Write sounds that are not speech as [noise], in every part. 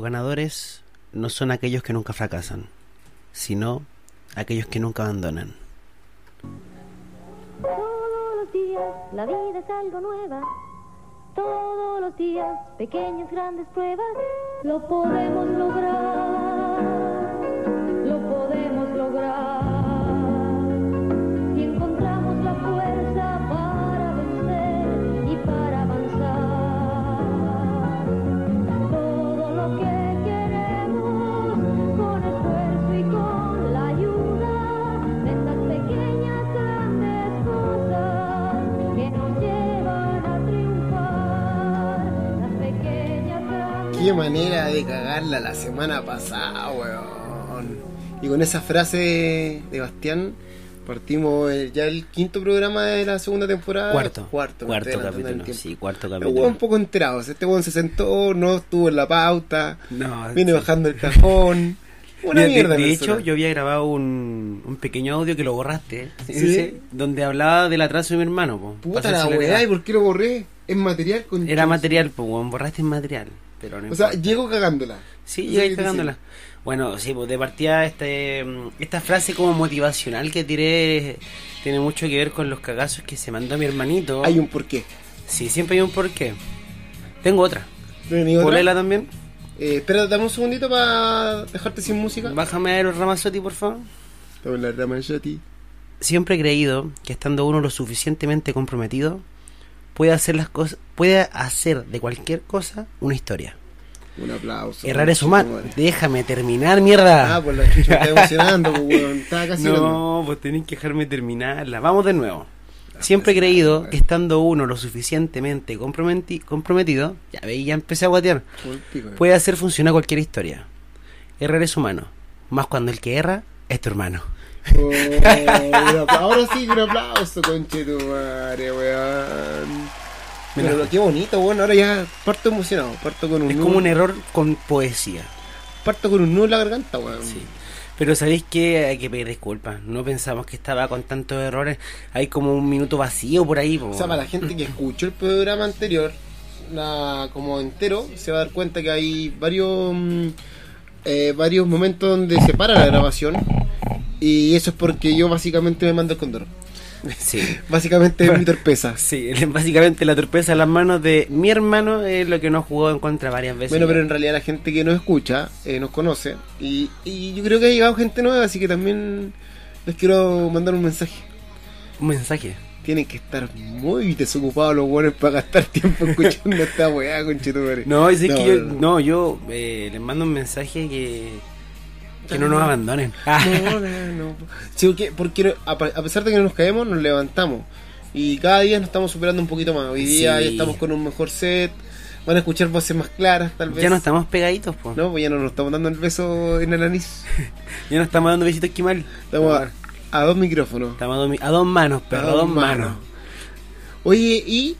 Los ganadores no son aquellos que nunca fracasan, sino aquellos que nunca abandonan. Todos los días la vida es algo nueva. Todos los días pequeñas grandes pruebas. Lo podemos lograr. Manera de cagarla la semana pasada, weón. Y con esa frase de Bastián partimos el- ya el quinto programa de la segunda temporada. Cuarto. Cuarto, Cuarto en capítulo. Sí, cuarto capítulo. un poco enterados. Este weón se sentó, no estuvo en la pauta, No, viene sí. bajando el cajón. [laughs] Una de- mierda. de, persona. hecho, yo había grabado un, un pequeño audio que lo borraste. ¿Sí? ese, donde hablaba del atraso de mi hermano. po, Puta la weá, ¿y por qué lo borré? Es material con. Era material, weón, borraste el material. Pero no O sea, llego cagándola. Sí, llegáis cagándola. Bueno, sí, pues de partida este, mm, esta frase como motivacional que tiré tiene mucho que ver con los cagazos que se mandó mi hermanito. Hay un porqué. Sí, siempre hay un porqué. Tengo otra. Polela también. Eh, espera, dame un segundito para dejarte sin música. Bájame a los Ramazotti, por favor. Dame la Ramazotti. Siempre he creído que estando uno lo suficientemente comprometido, puede hacer las cosas, puede hacer de cualquier cosa una historia. Un aplauso. Errar es humano. Déjame terminar, mierda. Ah, pues la chucha está emocionando, pues, weón. [laughs] Estaba casi. No, pues tenés que dejarme terminarla. Vamos de nuevo. Siempre he creído que estando uno lo suficientemente comprometi- comprometido, ya veis, ya empecé a guatear, puede hacer funcionar cualquier historia. Errar es humano, más cuando el que erra es tu hermano. Oh, apla- Ahora sí, un aplauso, conche tu madre, weón. Mira. Pero qué bonito, weón. Ahora ya parto emocionado. Parto con un Es nudo. como un error con poesía. Parto con un nudo en la garganta, weón. Sí. Pero sabéis que hay que pedir disculpas. No pensamos que estaba con tantos errores. Hay como un minuto vacío por ahí. po. O sea, para la gente que escuchó el programa anterior, la, como entero, se va a dar cuenta que hay varios mm, eh, varios momentos donde se para la grabación. Y eso es porque yo básicamente me mando el condor. [laughs] Sí. Básicamente es mi torpeza. [laughs] Sí, [laughs] básicamente la torpeza en las manos de mi hermano es lo que nos jugó en contra varias veces. Bueno, pero en realidad la gente que nos escucha eh, nos conoce. Y, y yo creo que ha llegado gente nueva, así que también les quiero mandar un mensaje. Un mensaje. Tienen que estar muy desocupados los buenos para gastar tiempo escuchando esta weá, conchetumare. No, es, es que yo, no. no, yo eh, les mando un mensaje que, que no nos abandonen. No, no, no. Sí, porque, porque a, pesar de que no nos caemos, nos levantamos. Y cada día nos estamos superando un poquito más. Hoy día Sí. ya estamos con un mejor set. Van a escuchar voces más claras, tal vez. ya no estamos pegaditos, po. No, pues ya no nos estamos dando el beso en el anís. [laughs] Ya no estamos dando besitos esquimal. Estamos a, a dos micrófonos. Estamos a dos, mi- a dos manos, perro, a dos manos. Oye, y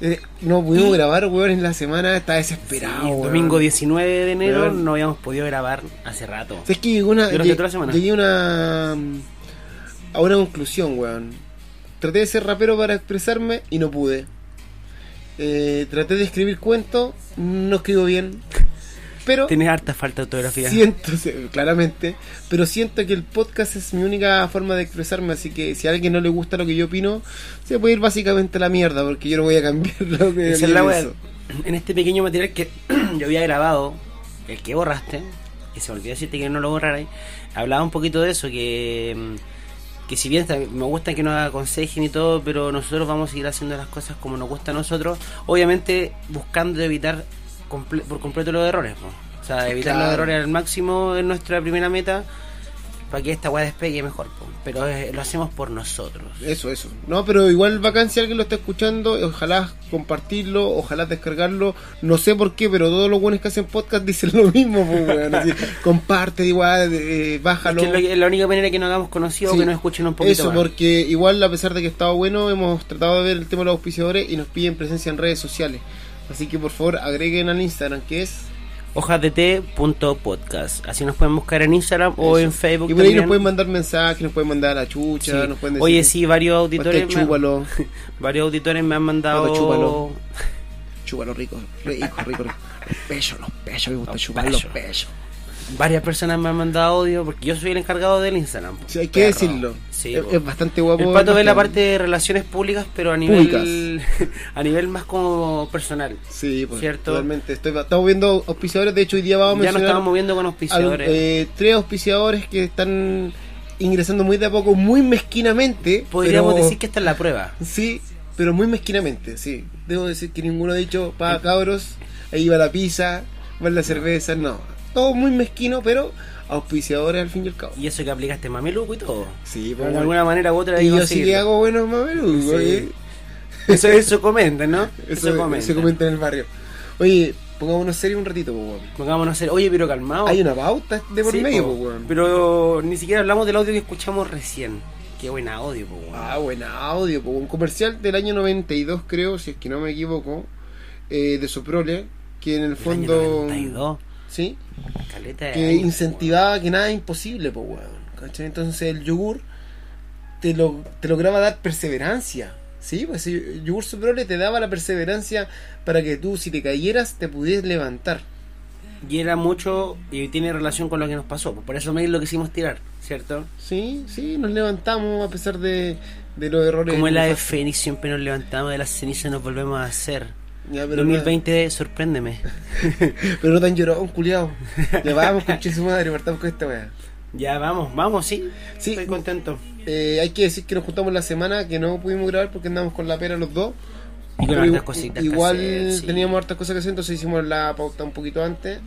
eh, no pudimos grabar, weón, en la semana. Está desesperado. Sí, domingo 19 de enero Weón. no habíamos podido grabar hace rato. Es que llegó una, Durante lleg- toda la semana. llegué a una, a una conclusión, weón. Traté de ser rapero para expresarme y no pude. Eh, traté de escribir cuentos, no escribo bien. Pero Tienes harta falta de ortografía. siento, claramente, pero siento que el podcast es mi única forma de expresarme, así que si a alguien no le gusta lo que yo opino, se puede ir básicamente a la mierda, porque yo no voy a cambiar [laughs] lo que es la. En este pequeño material que [clears throat] yo había grabado, el que borraste, y se me olvidó decirte que no lo borrarais, hablaba un poquito de eso, que, mm, que si bien me gusta que nos aconsejen y todo, pero nosotros vamos a seguir haciendo las cosas como nos gusta a nosotros, obviamente buscando evitar comple- por completo los errores. po. O sea, evitar Claro. los errores al máximo es nuestra primera meta para que esta weá despegue mejor. po. Pero eh, lo hacemos por nosotros. Eso, eso. No, pero igual bacán si alguien lo está escuchando, ojalá compartirlo, ojalá descargarlo. No sé por qué, pero todos los buenos que hacen podcast dicen [laughs] lo mismo. Así, comparte igual, eh, bájalo. Es que es la única manera que nos hagamos conocidos Sí, o que nos escuchen un poquito Eso, más. porque igual a pesar de que estaba bueno, hemos tratado de ver el tema de los auspiciadores y nos piden presencia en redes sociales. Así que por favor agreguen al Instagram, que es... hojasdt.podcast. Así nos pueden buscar en Instagram o en Facebook. Y por ahí también. nos pueden mandar mensajes, nos pueden mandar a chucha, Sí. nos pueden decir... Oye, sí, varios auditores, "Este me, chúpalo". [laughs] varios auditores me han mandado Pato, chúpalo. Chúpalo rico, rico, rico, rico. Los pechos, los pechos, me gusta Los chupar los pechos. Varias personas me han mandado audio porque yo soy el encargado del Instagram. Sí, hay que Perro. decirlo. Sí, es, bastante guapo. el pato ve la parte de relaciones públicas, pero a nivel [laughs] a nivel más como personal. Sí, pues, ¿Cierto? totalmente. Estoy, estamos viendo auspiciadores, de hecho hoy día vamos a ya nos estamos moviendo con al- auspiciadores. eh, tres auspiciadores que están ingresando muy de a poco, muy mezquinamente. Podríamos pero- decir que esta es la prueba. Sí, pero muy mezquinamente, sí. Debo decir que ninguno ha dicho, pa cabros, ahí va la pizza, va la cerveza, no. Todo muy mezquino, pero auspiciadores al fin y al cabo. Y eso que aplicaste mameluco y todo. Sí, Pero pues, de bueno. alguna manera u otra Y yo sí que hago buenos mamelucos, Sí. Eso, eso comenta, ¿no? [laughs] Eso, comenta. se comenta en el barrio. Oye, pongámonos serio un ratito, pues, weón. Pongámonos hacer, oye, pero calmado. Hay una pauta de por Sí, medio, po. pues, weón. Pero ni siquiera hablamos del audio que escuchamos recién. Qué buen audio, po, weón. Ah, buen audio, pues, un comercial del año 92, creo, si es que no me equivoco, eh, de Soprole, que en el año fondo... 92. Sí, Caleta de que años, incentivaba que nada es imposible, pues, weón. ¿cachai? Entonces el yogur te, lo, te lograba dar perseverancia. Sí, pues el yogur Soprole te daba la perseverancia para que tú, si te cayeras, te pudieras levantar. Y era mucho, y tiene relación con lo que nos pasó. pues, Por eso me lo quisimos tirar, ¿cierto? Sí, sí, nos levantamos a pesar de, de los errores. Como el ave nefastos. fénix, siempre nos levantamos de las cenizas y nos volvemos a hacer. Ya, pero, no, 2020, sorpréndeme. [laughs] pero no tan llorón, culiado. Ya vamos, [laughs] conche su madre, partamos con esta weá. ya, vamos, vamos, sí. Sí. Estoy contento. Eh, hay que decir que nos juntamos la semana que no pudimos grabar porque andamos con la pera los dos. Y con hartas cositas que Igual sí. teníamos hartas cosas que hacer, entonces hicimos la pauta un poquito antes.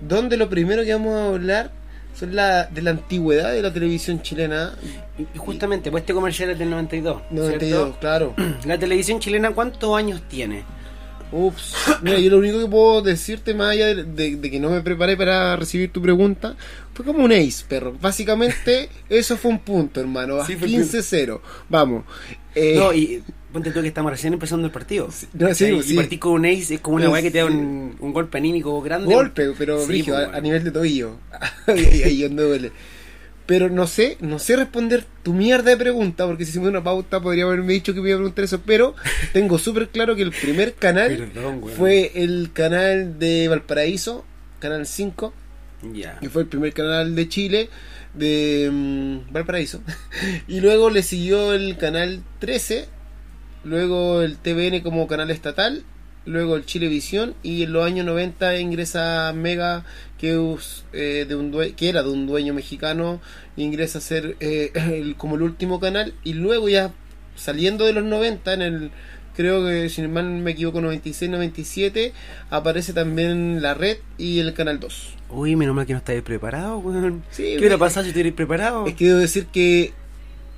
Donde lo primero que vamos a hablar son la, de la antigüedad de la televisión chilena. Y justamente, pues este comercial es del 92. 92, ¿cierto? claro. [clears throat] La televisión chilena, ¿cuántos años tiene? Ups. Mira, yo lo único que puedo decirte, más allá de, de- de que no me preparé para recibir tu pregunta, fue como un ace, perro. Básicamente, [laughs] eso fue un punto, hermano. Sí, fue 15-0. Vamos. Eh, No, y ponte tú que estamos recién empezando el partido. no, sí, y sí. partir con un ace es como una weá que te da un, un golpe anímico grande. golpe, pero brígido, a, nivel de tobillo. [laughs] [laughs] ahí, ahí donde duele. Pero no sé, no sé responder tu mierda de pregunta, porque si hicimos una pauta podría haberme dicho que me iba a preguntar eso, pero tengo súper claro que el primer canal Perdón, fue el canal de Valparaíso, Canal 5, Ya. que fue el primer canal de Chile de mm, Valparaíso. [laughs] y luego le siguió el canal 13, luego el TVN como canal estatal, luego el Chilevisión y en los años 90 ingresa Mega que, eh, de un due- que era de un dueño mexicano ingresa a ser eh, el- como el último canal y luego ya saliendo de los 90 en el creo que si mal me equivoco 96 97 aparece también la red y el canal 2 Uy, menos mal que no estáis preparado, weón. Sí, ¿Qué hubiera pasado si estuvierais preparado? Es que debo decir que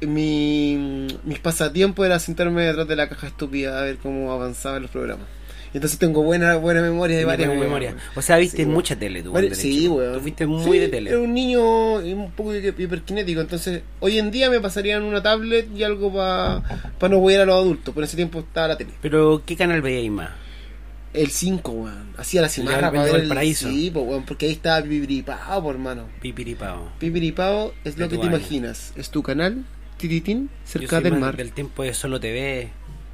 mi, mis pasatiempos era sentarme detrás de la caja estúpida a ver cómo avanzaban los programas. Entonces tengo buena buena memoria de varias memoria. O sea, viste Sí, mucha tele tú. Eres sí, weón. Tú fuiste muy Sí, de tele. Era un niño un poco hiperkinético. Entonces, hoy en día me pasarían una tablet y algo para no voy a los adultos. Por ese tiempo estaba la tele. Pero, ¿qué canal veíais más? El 5, weón. Hacía la El cimarra de para ver el Valparaíso. Sí, po, weón, porque ahí estaba Pipiripao, po, hermano. Pipiripao. Pipiripao es De lo que te año. imaginas. Es tu canal, tititín, Yo cerca soy del mar. Del tiempo de Solo TV.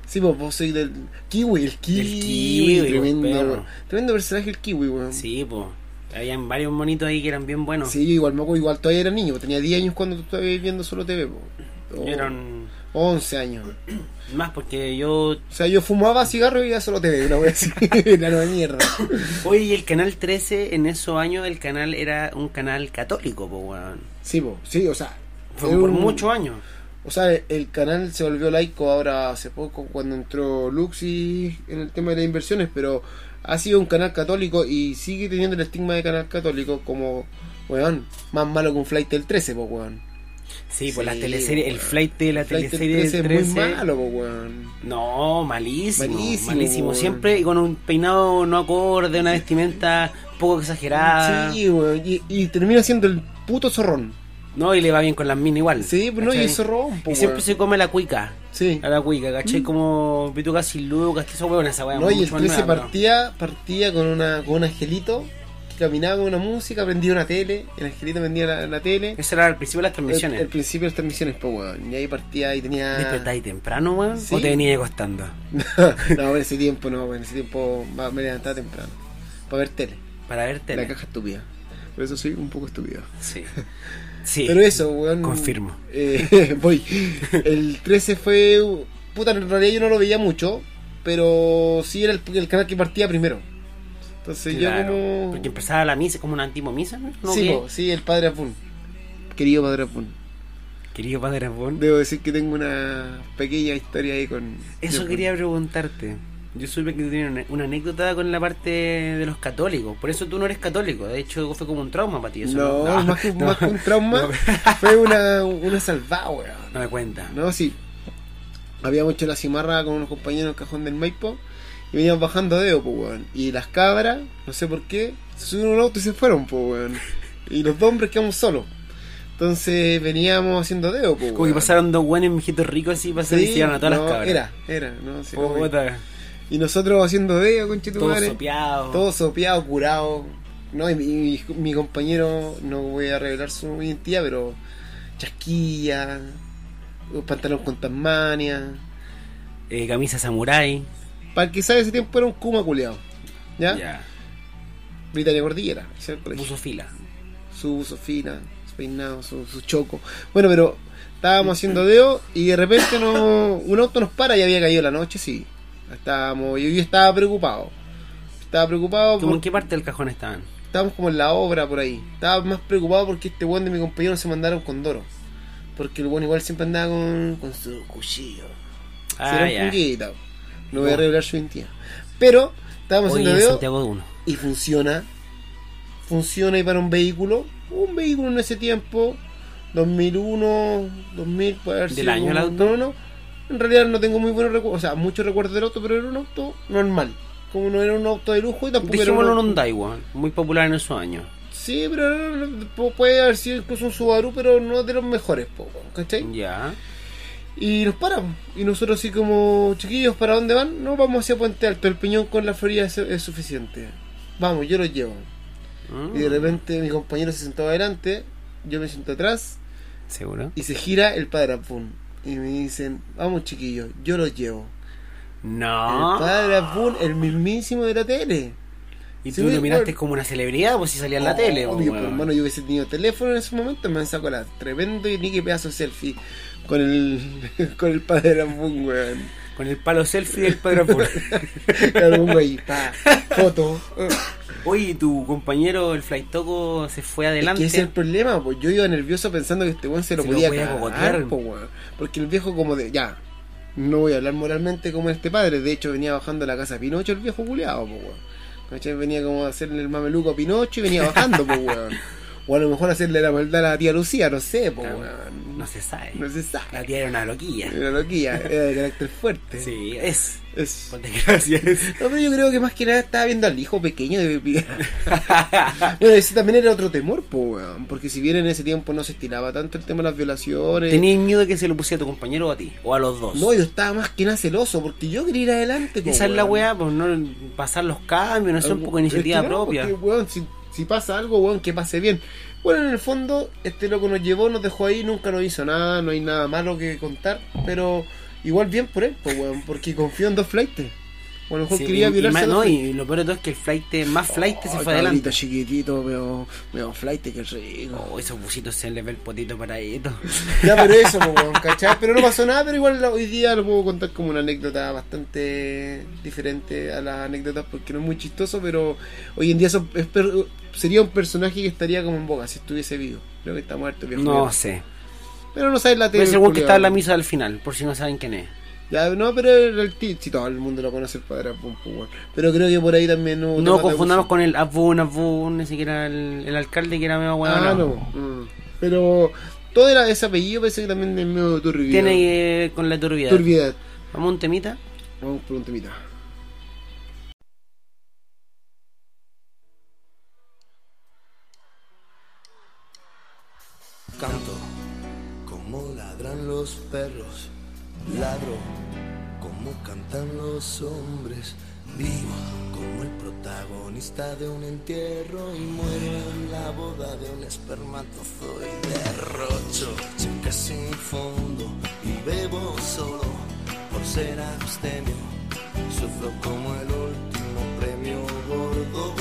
Sí, pues vos soy del kiwi, el kiwi. Del kiwi, pues, tremendo, perro. tremendo personaje el kiwi, weón. Sí, pues. Habían varios monitos ahí que eran bien buenos. Sí, yo igual acuerdo, igual todavía era niño, tenía 10 años cuando tú estabas viendo solo TV, po. Eran 11 años. [clears throat] más porque yo. O sea, yo fumaba cigarro y veía solo TV, una wea así. [laughs] era una mierda. [coughs] Oye, y el canal 13 en esos años, el canal era un canal católico, pues, weón. Sí, po, sí, o sea. Fue por un- muchos años. O sea, el canal se volvió laico ahora hace poco cuando entró Luxi en el tema de las inversiones, pero ha sido un canal católico y sigue teniendo el estigma de canal católico como, weón, más malo que un flight del 13, po, weón. Sí, pues Sí, la teleserie, el weón. flight de la El flight del teleserie 13 del es 13. muy malo, po, weón. No, malísimo. Malísimo, Malísimo. weón. Siempre con un peinado no acorde, una vestimenta poco exagerada. Sí, weón, y, y termina siendo el puto zorrón. No, y le va bien con las minas igual. Sí, pues no, y ¿cachai? es zorrón, po, Y siempre se come la cuica. Sí. A la cuica, ¿cachai? Como Pitucas y Lucas, que esa weón, esa weón. No, y el mucho más 13 nueva, pero- partía, partía con una con un angelito que caminaba con una música, prendía una tele, el angelito prendía la, la tele. Ese era el principio de las transmisiones. el principio de las transmisiones, pues, weón. Y ahí partía y tenía. ¿Despertáis temprano, weón? Sí. ¿O te venía acostando? [laughs] no, en ese tiempo no, en ese tiempo me levantaba temprano. Para ver tele. Para ver tele. La caja estúpida. Por eso soy un poco estúpido. Sí. [laughs] Sí. Pero eso, weón. Confirmo. eh, [laughs] voy. El 13 fue. Puta, en realidad yo no lo veía mucho. Pero sí era el, el canal que partía primero. Entonces Claro, yo como. Porque empezaba la misa como una antigua misa, ¿no? ¿No sí, po, sí, el padre Apun. Querido padre Apun. Querido padre Abón. Debo decir que tengo una pequeña historia ahí con. Eso quería preguntarte. Yo supe que tú tienes una, una anécdota con la parte de los católicos. Por eso tú no eres católico. De hecho, fue como un trauma para ti. Eso, No, ¿no? más, que, no. más que un [laughs] trauma, fue una, una salvada, weón. No me cuenta. No, sí. Habíamos hecho la cimarra con unos compañeros en el cajón del Maipo y veníamos bajando dedo, pues, weón. Y las cabras, no sé por qué, se subieron a un auto y se fueron, pues, weón. Y los dos hombres quedamos solos. Entonces veníamos haciendo dedo, pues, Como que pasaron dos buenos mijitos ricos así para Sí, y se a todas no, las cabras. Era, era, no sé. cómo- Puta, Y nosotros haciendo dedo, con todo sopeado. Todo sopeado, curado. No, y mi, mi- compañero, no voy a revelar su identidad, pero chasquilla, pantalón con tasmania. Eh, camisa samurai. Para el que sabe ese tiempo era un Kuma culeado. ¿Ya? Ya. Britannia Cordillera, ese era el colegio. Puso fila. Su uso fina, su peinado, su, su choco. Bueno, pero estábamos haciendo dedo y de repente no, un auto nos para y había caído la noche, sí. Estábamos, yo, yo estaba preocupado. Estaba preocupado ¿Cómo en qué parte del cajón estaban? estábamos como en la obra por ahí. Estaba más preocupado porque este buen de mi compañero se mandaron con Doro. Porque el buen igual siempre andaba con, con su cuchillo. Ah, era un puñeta. No voy a Oh. revelar su identidad. Pero estábamos Hoy haciendo en Santiago de Uno. y funciona. Funciona y para un vehículo. Un vehículo en ese tiempo, 2001, 2000, puede haber ¿Del sido año el auto? No, no. En realidad no tengo muy buenos recuerdos, o sea, muchos recuerdos del auto, pero era un auto normal. Como no era un auto de lujo y tampoco era Dejémoslo un Daiwa, muy popular en esos años. Sí, pero era- pu- puede haber sido incluso un Subaru, pero no de los mejores, ¿cachai? Ya. Y nos paramos. Y nosotros así como, chiquillos, ¿para dónde van? No, vamos hacia Puente Alto. El peñón con la Florida es, es suficiente. Vamos, yo los llevo. Mm, Y de repente mi compañero se sentó adelante, yo me siento atrás ¿Seguro? y se gira el padre Apun. Y me dicen, vamos chiquillos, yo los llevo. No. El padre Apun, el mismísimo de la tele. Y tú lo miraste como una celebridad, pues si salía en la tele. Obvio, pues, pues, weón. hermano, yo hubiese tenido teléfono en ese momento, me han sacado la tremendo y ni que pedazo selfie con el, [laughs] con el padre Apun, weón. Con el palo selfie del padre Apolo. [laughs] Claro, un güey, pa, foto. [laughs] Oye, ¿y tu compañero, el Flight Toco, se fue Es adelante. que ese es el problema, pues yo iba nervioso pensando que este weón se lo Se lo podía cagar, cogotear. po, weón. Porque el viejo como de, ya, no voy a hablar moralmente como este padre, de hecho venía bajando a la casa de Pinocho el viejo culiado, pues weón. Venía como a hacerle el mameluco a Pinocho y venía bajando, pues weón. [laughs] O a lo mejor hacerle la maldad a la tía Lucía, no sé, pues Claro, weón. No se sabe. No se sabe. La tía era una loquilla. Era loquilla, era de carácter fuerte. Sí, es. Es... Ponte gracias. No, pero yo creo que más que nada estaba viendo al hijo pequeño de [laughs] Bueno, ese también era otro temor, po, weón. Porque si bien en ese tiempo no se estiraba tanto el tema de las violaciones. ¿Tenías miedo de que se lo pusiera a tu compañero o a ti? ¿O a los dos? No, yo estaba más que nada celoso porque yo quería ir adelante. po, Esa es la weá, pues no pasar los cambios, no es un poco de iniciativa es que no, propia. porque, weón, si, si pasa algo, weón, que pase bien. Bueno, en el fondo, este loco nos llevó, nos dejó ahí, nunca nos hizo nada, no hay nada malo que contar, pero igual bien por él, pues, weón, porque confió en dos flights. O a lo mejor Sí, quería y- y, violarse a dos no, y lo peor de todo es que el flight más flight se Oh, fue cabrito adelante. chiquitito, veo, veo flight, que rico. Oh, esos busitos se les ve el potito paradito. [laughs] Ya, pero eso, po, weón, [laughs] ¿cachai? Pero no pasó nada, pero igual hoy día lo puedo contar como una anécdota bastante diferente a las anécdotas porque no es muy chistoso, pero hoy en día eso es sería un personaje que estaría como en boga si estuviese vivo. Creo que está muerto, viejo. No viejo. sé. Pero no sabes la tele. Algún que estaba en la misa al final, por si no saben quién es. Ya, no, pero el tío, si todo el mundo lo conoce el padre weón. Pero creo que por ahí también no. No confundamos con el Abun, Abun, ese que era el, el alcalde que era medio hueón. Ah, no. mm. Pero todo era ese apellido, parece que también es medio turbio. Tiene que ver con la turbiedad. Turbiedad. Vamos a un temita. Vamos por un temita. Canto como ladran los perros, ladro como cantan los hombres, vivo como el protagonista de un entierro y muero en la boda de un espermatozoide. Rocho, cheque sin fondo y bebo solo por ser abstemio. Sufro como el último premio gordo,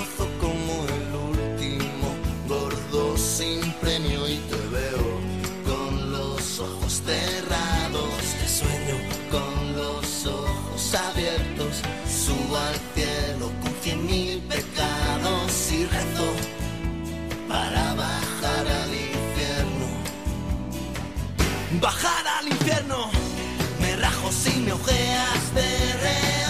Bajar al infierno, me rajo si me ojeas de reojo.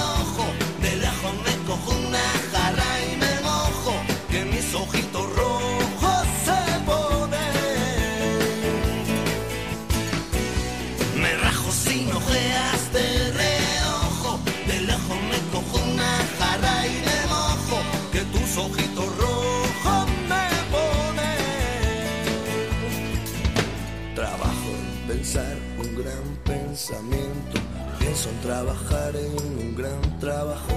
Pienso en trabajar en un gran trabajo.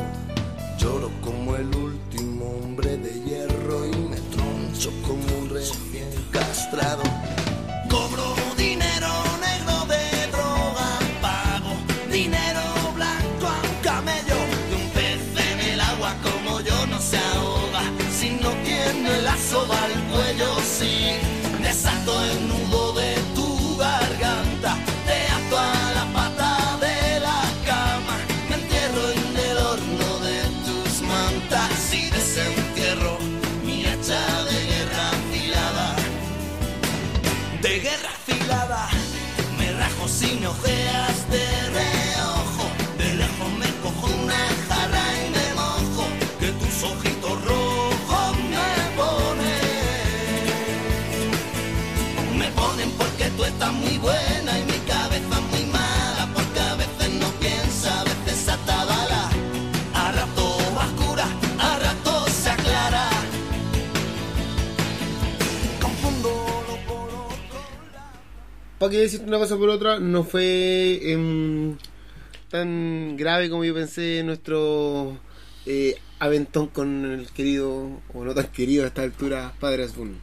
Lloro como el último hombre de hierro y me troncho como un recién castrado. Cobro dinero negro de droga, pago dinero blanco a un camello. Que un pez en el agua como yo no se ahoga si no tiene la soga al cuello. Sí, desato el ¿Para qué decirte una cosa por otra? No fue em, tan grave como yo pensé nuestro eh, aventón con el querido, o no tan querido a esta altura, Padre Asbun.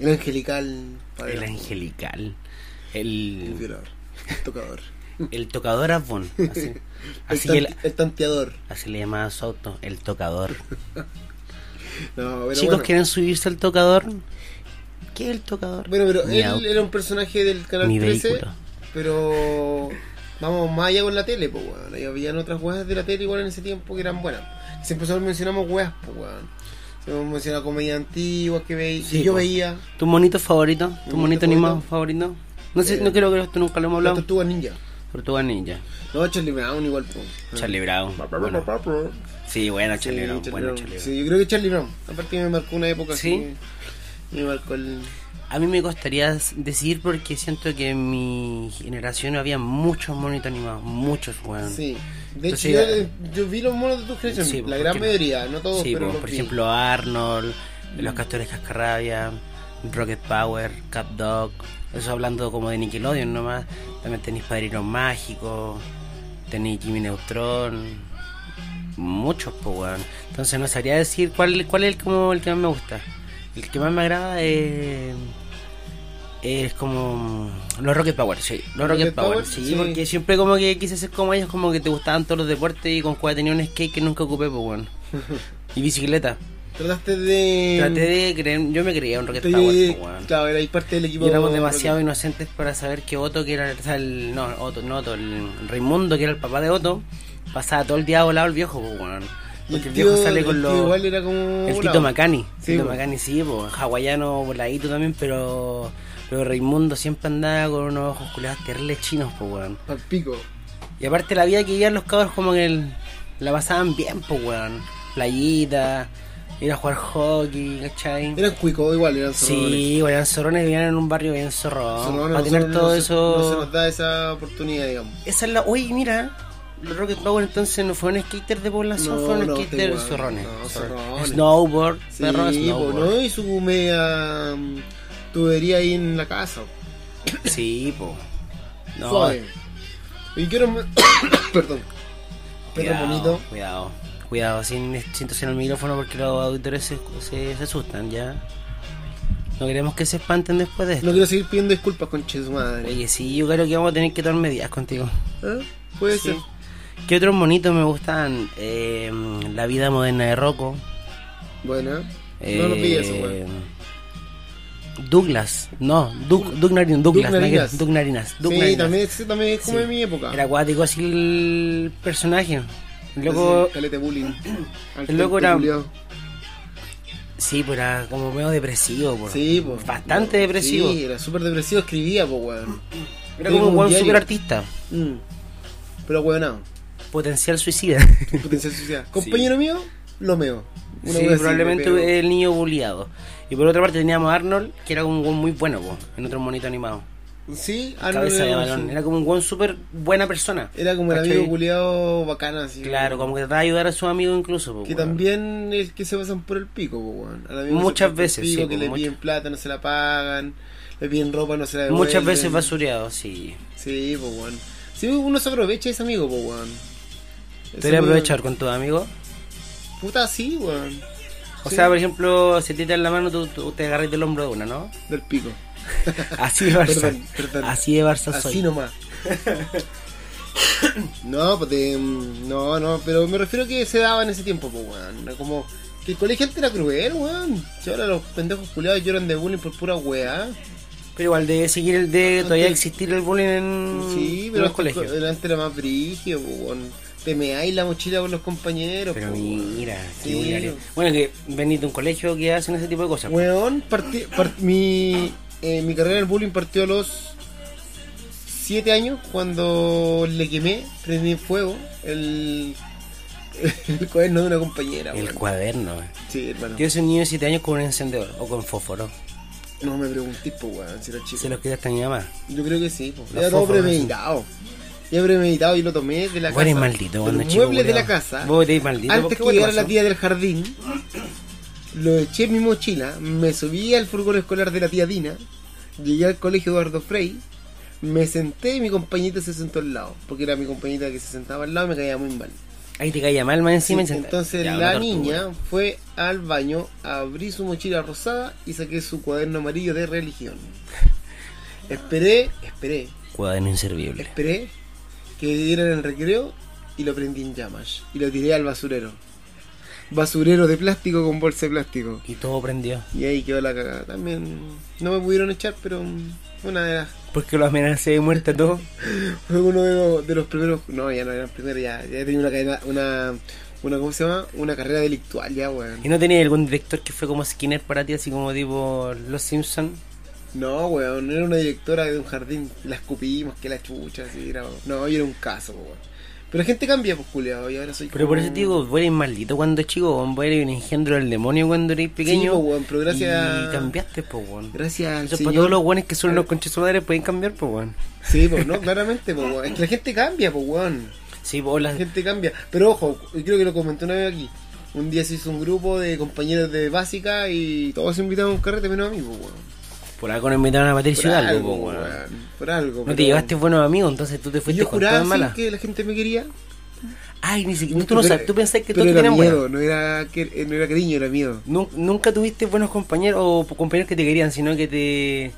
El angelical Padre El Asbun, angelical. el El, violador, el tocador, [laughs] el tocador Avon. [laughs] Así, el, así, tan- el- el tanteador. así le llamaba auto, el tocador. [laughs] No, Chicos, bueno. ¿quieren subirse al tocador? ¿Qué es el tocador? Bueno, pero Mi él auto. era un personaje del canal Mi 13, vehículo. pero vamos más allá con la tele, pues weón. Ahí Habían otras weas de la tele igual en ese tiempo que eran buenas. Siempre solo mencionamos weas, pues weón. Siempre hemos mencionado comedias antiguas que, veí- Sí, que yo veía. ¿Tu monito favorito? ¿Tu monito monito animado favorito? favorito? No sé, Eh, no creo que esto nunca lo hemos La hablado. tortuga ninja. Tortuga Ninja. No, Charlie Brown igual, pues. Charlie Brown. Bueno. Sí, bueno, Sí, Charlie Brown. Charlie Bueno, Brown. Charlie Brown. Sí, yo creo que Charlie Brown. Aparte me marcó una época ¿Sí? así. A mí me costaría decir porque siento que en mi generación había muchos monitos animados. Muchos, weón. Sí. De Entonces, hecho, yo, yo vi los monos de tu generación. Sí, la gran mayoría, no todos, Sí, pero los por vi. ejemplo Arnold, Los Castores Cascarrabia, Rocket Power, Cat Dog. Eso hablando como de Nickelodeon nomás. También tenéis Padrinos Mágicos, tenéis Jimmy Neutron. Muchos, pues, weón. Entonces no sabría decir cuál, cuál es el, como el que más me gusta. El que más me agrada es. Es como. Los Rocket Power, sí. Los Rocket, Rocket Power, Power, sí, sí. porque siempre como que quise ser como ellos, como que te gustaban todos los deportes y con cuál tenía un skate que nunca ocupé, pues, weón. [laughs] y bicicleta. Trataste de... Traté de creer, yo me creía un Rocket Power, pues, weón. Claro, era parte del equipo. Y éramos demasiado inocentes para saber que Otto, que era o sea, el, no, Otto, no Otto, el Raimundo, que era el papá de Otto, pasaba todo el día volado el viejo, pues, weón. Porque el el viejo sale con los... igual era como El. Tito Macani, Sí, Tito po. Macani, sí, pues, hawaiano voladito también, pero... Pero Raimundo siempre andaba con unos ojos culiados terribles chinos, pues, weón. Al pico. Y aparte la vida que vivían los cabros como que el- la pasaban bien, pues, weón. Playita, ir a jugar hockey, ¿cachai? Eran cuicos igual, eran zorrones. Sí, weón, zorrones vivían en un barrio bien zorrón. Zorrones, para tener todo no se- eso... No se nos da esa oportunidad, digamos. Esa es la... Oye, mira, los Rocket Power entonces no fueron skaters de población, No, fueron no, skaters zorrones. no, Zorrones. Snowboard, Sí, perro, po, snowboard. ¿no? Y su media mm, tubería ahí en la casa. Sí, po. No, Suave. Y quiero... [coughs] Perdón. Cuidado, bonito. Cuidado. Cuidado, sin, sin toser el micrófono porque los auditores se, se, se asustan ya. No queremos que se espanten después de esto. No quiero seguir pidiendo disculpas, conche su madre. Oye, sí, yo creo que vamos a tener que tomar medidas contigo. ¿Eh? Puede Sí. ser. ¿Qué otros monitos me gustan? Eh, la vida moderna de Rocco. Bueno, Eh, no lo pillé eso, weón. Douglas, no, Doug, Doug Narinas, Douglas, Doug Narinas. Doug Narinas, Doug Sí, Narinas. también, también es como Sí. de mi época. Era acuático así el personaje. El loco, Calete bullying. [clears throat] el loco era- sí, pues era como medio depresivo, pues. Sí, pues. Bastante depresivo. Sí, era súper depresivo, escribía, pues, weón. Era como un diario. super artista. Mm. Pero, weón, no. Potencial suicida. [laughs] Potencial suicida. Compañero mío, lo meo. Una sí, así, probablemente el niño bulliado. Y por otra parte teníamos a Arnold, que era un muy bueno, po, en otro monito animado. Sí, Arnold era, como un buen súper buena persona. Era como el ¿Cachai? amigo culiado bacana, así. Claro, como que trataba de ayudar a sus amigos incluso. po, Que también es que se pasan por el pico, po, Muchas el veces, pico, sí, que le muchas- piden plata, no se la pagan. Le piden ropa, no se la devuelven. Muchas veces basureado, sí. Sí, pues. Sí, uno se aprovecha de ese amigo, pues, weón. ¿Te voy a amigo- aprovechar con tus amigos? Puta, sí, weón. O Sí, sea, por ejemplo, si te dan la mano, tú, tú te agarras del hombro de una, ¿no? Del pico. [laughs] Así de Barça. Perdón, perdón. Así de Barça soy. Así nomás. [coughs] no, pues de, mm, no, no, pero me refiero a que se daba en ese tiempo, pues, weón. Como que el colegio antes era cruel, weón. Si ahora los pendejos culiados lloran de bullying por pura weá. Pero igual debe seguir el de todavía existir el bullying en, Sí, en pero los antes, colegios. antes era más brígido, pues, weón. Te meáis la mochila con los compañeros, Pero mira, Sí. Bueno, que venís de un colegio que hacen ese tipo de cosas. Weón, partí- part- mi, eh, mi carrera en el bullying partió a los 7 años cuando le quemé, prendí en fuego el, [laughs] el cuaderno de una compañera. el weón. cuaderno. eh. Sí, hermano. Yo soy un niño de 7 años con un encendedor o con fósforo. No me pregunté, pues, weón, si era chico. Se los quitaste a mi mamá. Yo creo que sí, pues. Era todo premeditado. Ya premeditado y lo tomé de la casa. maldito de cuando los chico. muebles de la culiao. casa. Vos eres maldito. Antes ¿Por qué que vos te llegara la pasó? tía del jardín, lo eché en mi mochila, me subí al furgón escolar de la tía Dina, llegué al colegio Eduardo Frey, me senté y mi compañita se sentó al lado, porque era mi compañita que se sentaba al lado y me caía muy mal. Ahí te caía mal más encima. Sí, entonces Ya, la niña fue al baño, abrí su mochila rosada y saqué su cuaderno amarillo de religión. [laughs] Esperé, esperé, Cuaderno inservible. esperé que dieran el recreo y lo prendí en llamas y lo tiré al basurero. Basurero de plástico con bolsa de plástico. Y todo prendió. Y ahí quedó la cagada. También no me pudieron echar, pero una de las, Porque lo amenacé de muerte a todos. [laughs] fue uno de los, de los primeros. No, ya no eran primeros, ya, ya tenía una cadena, una, una, ¿cómo se llama? Una carrera delictual ya, weón. ¿Y no tenía algún director que fue como Skinner para ti, así como tipo Los Simpsons? No, weón, era una directora de un jardín, la escupimos, que la chucha, así, era, no, yo era un caso, weón. Pero la gente cambia, pues, culiado, y ahora soy Pero como- por eso te digo, vos eres maldito cuando chico, weón. vos eres un engendro del demonio cuando eres pequeño. Sí, pues, weón, pero gracias- Y cambiaste, pues, weón. Gracias al Eso para señor. todos los weones que son los conches pueden cambiar, pues, weón. Sí, pues, no, claramente, pues, weón. Es que la gente cambia, pues, weón. Sí, vos La gente cambia. Pero ojo, y creo que lo comenté una vez aquí. Un día se hizo un grupo de compañeros de básica y todos se invitaron a un carrete menos a mí, pues, weón. Por algo nos invitaron a Patricio Por Hidalgo, algo, weón. Por algo. No te llevaste buenos amigos, entonces tú te fuiste yo con juraba todas malas. que la gente me quería. Ay, ni siquiera... Tú, no sabes, tú pensás que todos te miedo, buenas. no era, que- eh, no era cariño, era miedo. Nun- Nunca tuviste buenos compañeros o compañeros que te querían, sino que te...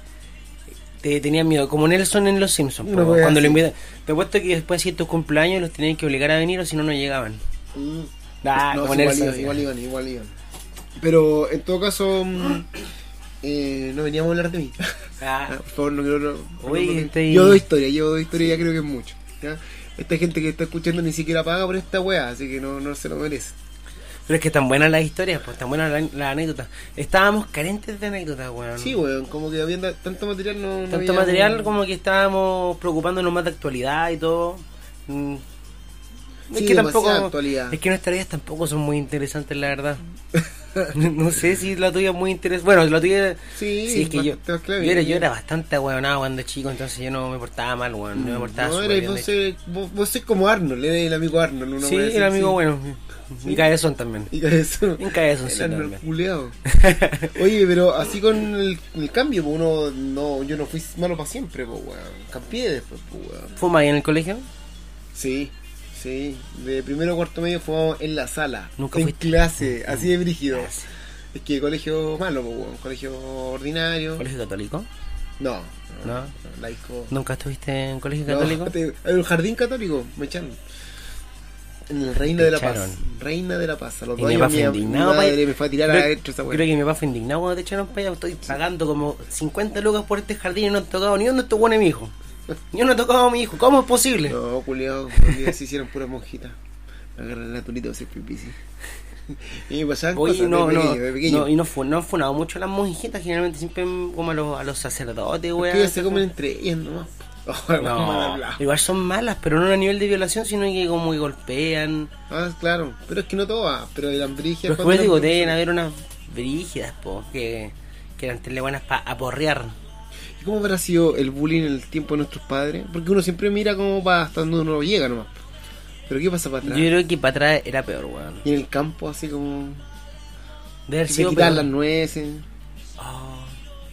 Te tenían miedo, como Nelson en Los Simpsons. Una po, wea cuando lo así. invitan. Te apuesto que después de tus cumpleaños los tenían que obligar a venir o si no, no llegaban. Mm. Ah, No, como sí, igual, Nelson. iban, igual iban, igual iban. Pero en todo caso, mm, eh, no veníamos a hablar de mí. [laughs] Ah, Ah, por favor, no quiero. no- este Yo doy historia, yo doy historia, ya creo que es mucho. ¿ya? Esta gente que está escuchando ni siquiera paga por esta wea, así que no, no se lo merece. Pero es que están buenas las historias, pues tan buenas las las anécdotas. Estábamos carentes de anécdotas, weón. Sí, weón, como que había tanto material, no. no Tanto había- material como que estábamos preocupándonos más de actualidad y todo. Mm. Es que tampoco. actualidad. Es que nuestras vidas tampoco son muy interesantes, la verdad. [laughs] no sé si la tuya es muy interesante. Bueno, la tuya. Sí, es que yo, era, yo era bastante ahueonado cuando chico, entonces yo no me portaba mal, weón. No me portaba No, eres, bien, vos, vos, vos sos como Arnold, eres el amigo Arnold. Una Sí, el amigo sí. bueno. Y cabezón también. Y eso. En cabezón, sí, también. [laughs] Oye, pero así con el, el cambio, pues uno no, yo no fui malo para siempre, pues weón. Cambié después, pues weón. ¿Fuma ahí en el colegio? Sí, Sí, de primero a cuarto medio fuimos en la sala. Nunca en fuiste. clase, así de brígido. Es que colegio malo, weón, colegio ordinario. ¿Colegio católico? No, no, No. no, laico. ¿Nunca estuviste en colegio No, católico? te- en el jardín católico, me echaron. En el Reina Te de la Paz. Reina de la Paz. A los dos mi papá mi, madre me fue a tirar creo, esa que mi papá fue indignado cuando te echaron para allá. Estoy pagando como 50 lucas por este jardín y no han tocado ni uno estos buenos mi hijo. Ni uno ha tocado a mi hijo. ¿Cómo es posible? No, culiao, porque se hicieron puras monjitas. Agarrar el naturito de hacer pipí, sí. [laughs] Y pasaban Oye, cosas no, de no, pequeño, de pequeño. no, y no, fu no han funado mucho a las monjitas, generalmente siempre como a los, a los sacerdotes, ellas se comen entre ellas nomás. [laughs] Oh, No, igual son malas, pero no a nivel de violación, sino que como que golpean. Ah, claro, pero es que no todas, pero las brígidas. Pero después digo, eran- deben haber unas brígidas, po, que, que eran tele buenas para aporrear. ¿Y cómo habrá sido el bullying en el tiempo de nuestros padres? Porque uno siempre mira como va hasta donde uno llega nomás. Pero ¿qué pasa para Yo atrás? creo que para atrás era peor, weón. Y en el campo, así como. De haber sido quitar peor. las nueces, Oh,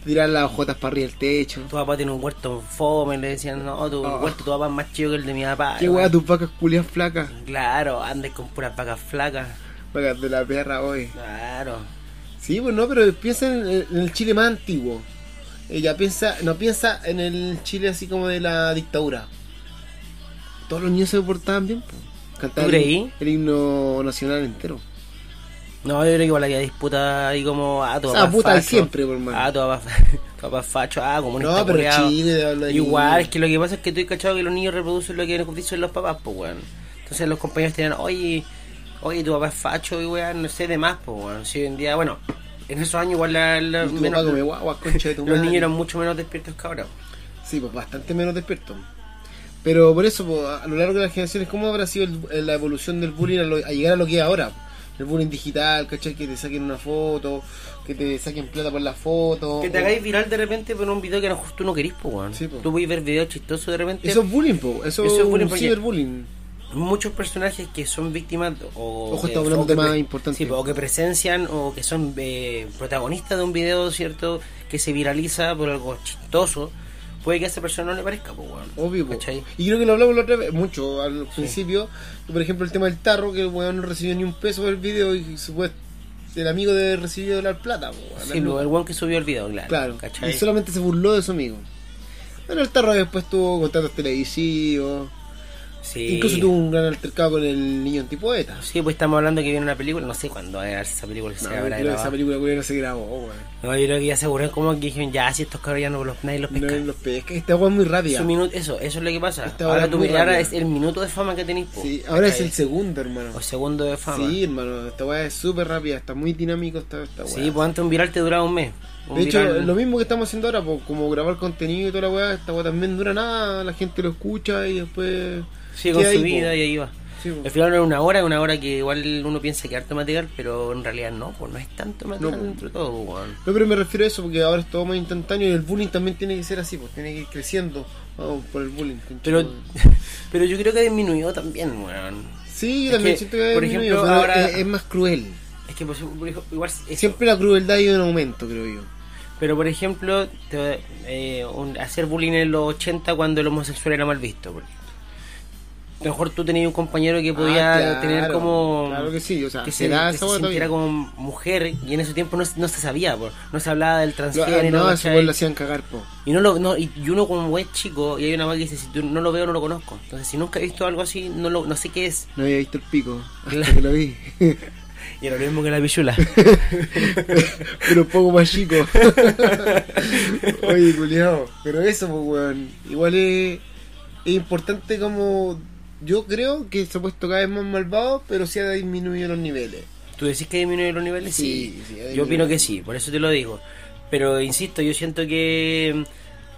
tirar las hojotas para arriba del techo. tu papá tiene un huerto fome, le decían, no, tu Oh. huerto, tu papá es más chido que el de mi papá. Qué weón. weá, tus vacas culias flacas. Claro, andes con puras vacas flacas. Vacas de la perra hoy. Claro. Sí, pues no, pero piensa en el Chile más antiguo. Ella piensa, no piensa en el Chile así como de la dictadura. Todos los niños se portaban bien. Cantaban ¿Tú el, himno nacional entero. No, yo creo que igual había disputa ahí como, ah, tu papá puta facho. siempre, por mano. Ah, tu papá, tu papá facho, ah, comunista No, pero de Igual, es que lo que pasa es que has cachado que los niños reproducen lo que dicen los papás, pues, weón. Entonces los compañeros tenían, oye, oye, tu papá es facho y weón, no sé de más, pues, weón. Si hoy en día, bueno, en esos años igual la, menos- concha de tu [laughs] los madre. niños eran mucho menos despiertos que ahora. Sí, pues bastante menos despierto. Pero por eso, pues, a lo largo de las generaciones, ¿cómo habrá sido el- la evolución del bullying a, lo- a llegar a lo que es ahora? El bullying digital, ¿cachai? Que te saquen una foto, que te saquen plata por la foto. Que te o- hagáis viral de repente por un video que mejor tú no querís, pues, weón. Sí, po. Tú puedes ver videos chistosos de repente. Eso es bullying, po. Eso, Eso es bullying porque- ciberbullying. Muchos personajes que son víctimas o Ojo, que, estamos hablando o que importantes. sí, o que presencian o que son eh, protagonistas de un video cierto que se viraliza por algo chistoso puede que a esa persona no le parezca pues. Obvio. Y creo que lo hablamos la otra vez, mucho al principio. por ejemplo, el tema del tarro, que el weón no recibió ni un peso por el video y supuesto el amigo de recibió la plata, po, Sí, lucas. el weón que subió el video claro, Claro, ¿cachai? y solamente se burló de su amigo. Pero el tarro después tuvo contratos televisivos. Sí. Incluso tuvo un gran altercado con el niño antipoeta. Sí, pues estamos hablando que viene una película, no sé cuándo va a ver esa película que No, se habrá que esa grabado. película culiao, no se grabó, weón. No, yo creo que ya se como que dijeron, ya, si estos cabros ya no los, nadie los No pesca. los pesca, esta weón es muy rápida. Su minuto, eso, eso es lo que pasa. Esta ahora es muy ahora es el minuto de fama que tenéis, Sí, ahora es el segundo, hermano. O segundo de fama. Sí, hermano, esta weá es súper rápida, está muy dinámico esta, esta weá. Sí, pues antes un viral te duraba un mes. De hecho, lo mismo que estamos haciendo ahora, pues, como grabar contenido y toda la weá, esta weá también dura nada, la gente lo escucha y después... sigue con su ahí, vida po. y ahí va. Sí. Al final era una hora, una hora que igual uno piensa que es harto material, pero en realidad no, pues no es tanto material No, dentro de todo, weón. No, pero me refiero a eso porque ahora es todo más instantáneo y el bullying también tiene que ser así, pues tiene que ir creciendo vamos, por el bullying. Pero, [laughs] pero yo creo que ha disminuido también, weón. sí, yo es también que, siento que por ha disminuido, ejemplo, pero ahora- es, es más cruel. Es que, igual. eso. Siempre la crueldad ha ido en aumento, creo yo. Pero, por ejemplo, te- eh, un- hacer bullying en los 80 cuando el homosexual era mal visto. Porque mejor tú tenías un compañero que podía Ah, claro, tener como. Claro que sí, o sea, que se que se sintiera como mujer y en ese tiempo no, no se sabía, no se hablaba del transgénero. no, eso ¿cachai? weón lo hacían cagar, po. y, no lo, no, y uno como es chico y hay una weá que dice, si tú no lo veo no lo conozco. Entonces si nunca he visto algo así, no, lo, no sé qué es. No había visto el pico, hasta que lo vi. [laughs] Y era lo mismo que la pichula. [laughs] pero un poco más chico. Oye, culiao. Pero eso, pues, weón. Igual es, es importante como. Yo creo que se ha puesto cada vez más malvado, pero sí ha disminuido los niveles. ¿Tú decís que disminuye los niveles? Sí, Sí, sí, ha yo disminuido. opino que sí, por eso te lo digo. Pero insisto, yo siento que mm,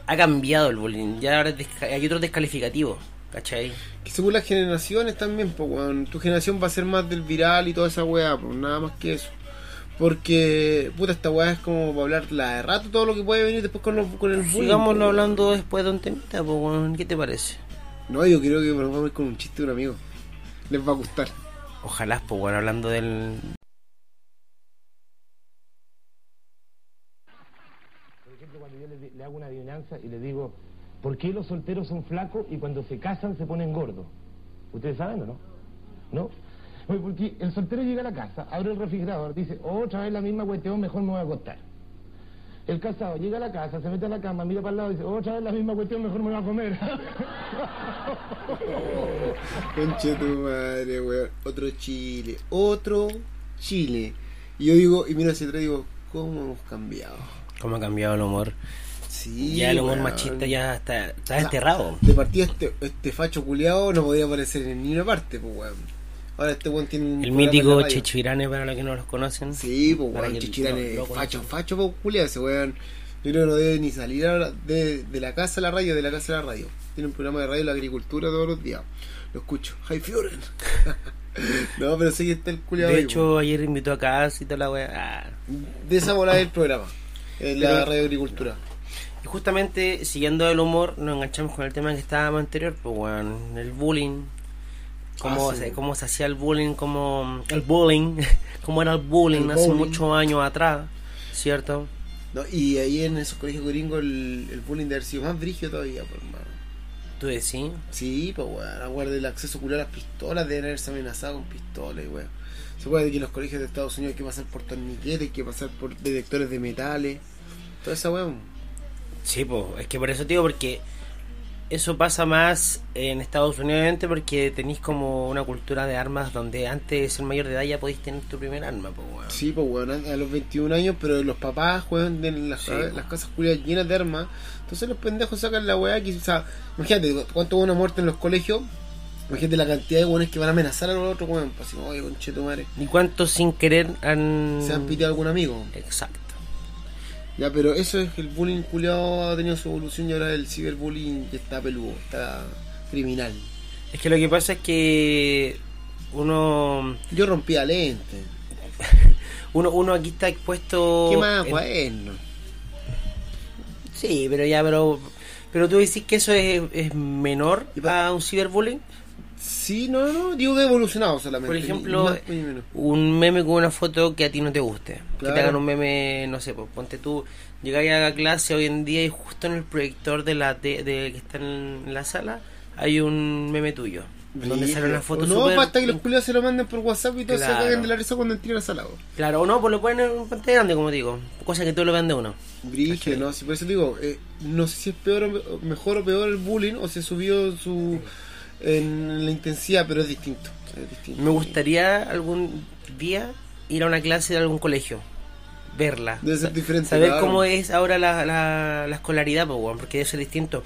ha cambiado el bullying. Ya ahora hay otros descalificativos, ¿cachai? Que según las generaciones también, pues, weón. Tu generación va a ser más del viral y toda esa weá, pues, nada más que eso. Porque, puta, esta weá es como para hablarla de rato todo lo que puede venir después con, los- con el bullying. Sigámoslo pues, hablando después de un temita, pues, weón, ¿qué te parece? No, yo creo que nos vamos a ir con un chiste de un amigo. Les va a gustar. Ojalá, pues, bueno, hablando del... Por ejemplo, cuando yo le, le hago una adivinanza y le digo, ¿por qué los solteros son flacos y cuando se casan se ponen gordos? ¿Ustedes saben o no? ¿No? Porque el soltero llega a la casa, abre el refrigerador, dice, otra vez la misma cuestión, mejor me voy a acostar. El casado llega a la casa, se mete a la cama, mira para el lado y dice, otra vez la misma cuestión, mejor me voy a comer. [laughs] Conche tu madre, weón. Otro Chile. Otro Chile. Y yo digo, y miro hacia atrás y digo, ¿cómo hemos cambiado? ¿Cómo ha cambiado el humor? Sí. ya el humor weón. machista ya está, está enterrado. De partida este, este facho culiado no podía aparecer en ni una parte, pues weón. Ahora este weón tiene un. El mítico la radio. Checho Irane, para los que no los conocen. Sí, pues weón, lo facho, facho, pues culiado ese weón. Yo creo que no debe ni salir de, de la casa a la radio, de la casa a la radio. Tiene un programa de radio de la agricultura todos los días. Lo escucho. Hi Fioren. [laughs] no, pero sí que está el culiado. De ahí, hecho, ayer invitó a casa y toda la wea. Ah. De esa bola es el programa. En la Pero- radio agricultura. Y justamente, siguiendo el humor, nos enganchamos con el tema que estábamos anterior, pues bueno, el bullying. Cómo, Ah, sí. se, cómo se hacía el bullying, cómo el bullying, [laughs] cómo era el bullying El hace bullying. muchos años atrás, ¿cierto? No, y ahí en esos colegios gringos el, el bullying debe haber sido más brígido todavía, por hermano. Tú decís, Sí, pues weón, aguarde el acceso culiado a las pistolas, deben haberse amenazado con pistolas, weón. Se puede que en los colegios de Estados Unidos hay que pasar por torniquetes, hay que pasar por detectores de metales, toda esa weón. Sí, pues, es que por eso te digo, porque eso pasa más en Estados Unidos, obviamente, porque tenéis como una cultura de armas donde antes de ser mayor de edad ya podéis tener tu primer arma, pues, weón. Sí, pues weón, a los 21 años, pero los papás juegan de las, Sí, po. las casas culiadas llenas de armas, entonces los pendejos sacan la weá que, o sea, imagínate cuánto hubo una muerte en los colegios, imagínate la cantidad de weones que van a amenazar a los otros weón, pues así, oye, conche tu madre, ¿Y cuántos sin querer han... se han piteado a algún amigo. Exacto. Ya, pero eso es que el bullying culiado ha tenido su evolución y ahora el ciberbullying ya está peludo, está criminal. Es que lo que pasa es que uno Yo rompía lentes. [laughs] uno, uno aquí está expuesto... ¿Qué más en- bueno? Sí, pero ya, pero... Pero tú decís que eso es, es menor a un ciberbullying. Sí, no, no, digo que ha evolucionado solamente. Por ejemplo, ni más ni un meme con una foto que a ti no te guste. Que Claro. te hagan un meme, no sé, pues ponte tú, llegáis a la clase hoy en día y justo en el proyector de la de, de- que está en la sala hay un meme tuyo. Donde sale una foto No, basta que los culiados se lo manden por WhatsApp y todos Claro. se caguen de la risa cuando entren al salado. Claro, o no, pues lo ponen en pantalla grande, como digo. Cosa que tú lo vean de uno. ¿Cachai? ¿no? Si por eso digo, eh, no sé si es peor o me- mejor o peor el bullying o se subió su en la intensidad, pero es distinto. es distinto. Me gustaría algún día ir a una clase de algún colegio. Verla. Debe ser diferente, Saber claro. cómo es ahora la, la, la escolaridad, porque debe ser distinto.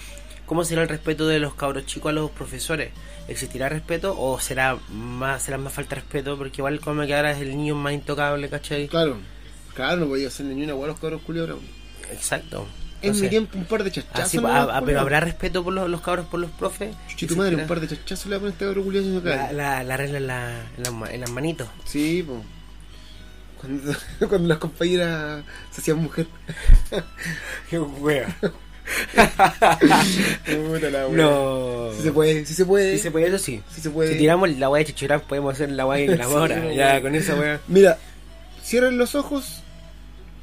¿Cómo será el respeto de los cabros chicos a los profesores? ¿Existirá respeto o será más será más falta de respeto? Porque igual como que ahora es el niño más intocable, ¿cachai? Claro, claro, no podía hacerle ni una hueá a los cabros culiados. Exacto. En mi tiempo un par de chachazos. así, ¿no? ah, ah, Culiao. pero ¿habrá respeto por los, los cabros por los profes? Chuchi, tu madre, un par de chachazos le va a poner este cabro culiado La, la, la regla en, la, en, en las manitos. Sí, pues. Cuando, [laughs] cuando las compañeras se hacían mujer. [laughs] Qué wea. [laughs] Puta la wea. No. Si se puede, si se puede. Si se puede, eso sí. Si se puede. Si tiramos la wea de chichurán, podemos hacer la wea de la Sí, hora. no, ya, con esa wea. Mira, cierren los ojos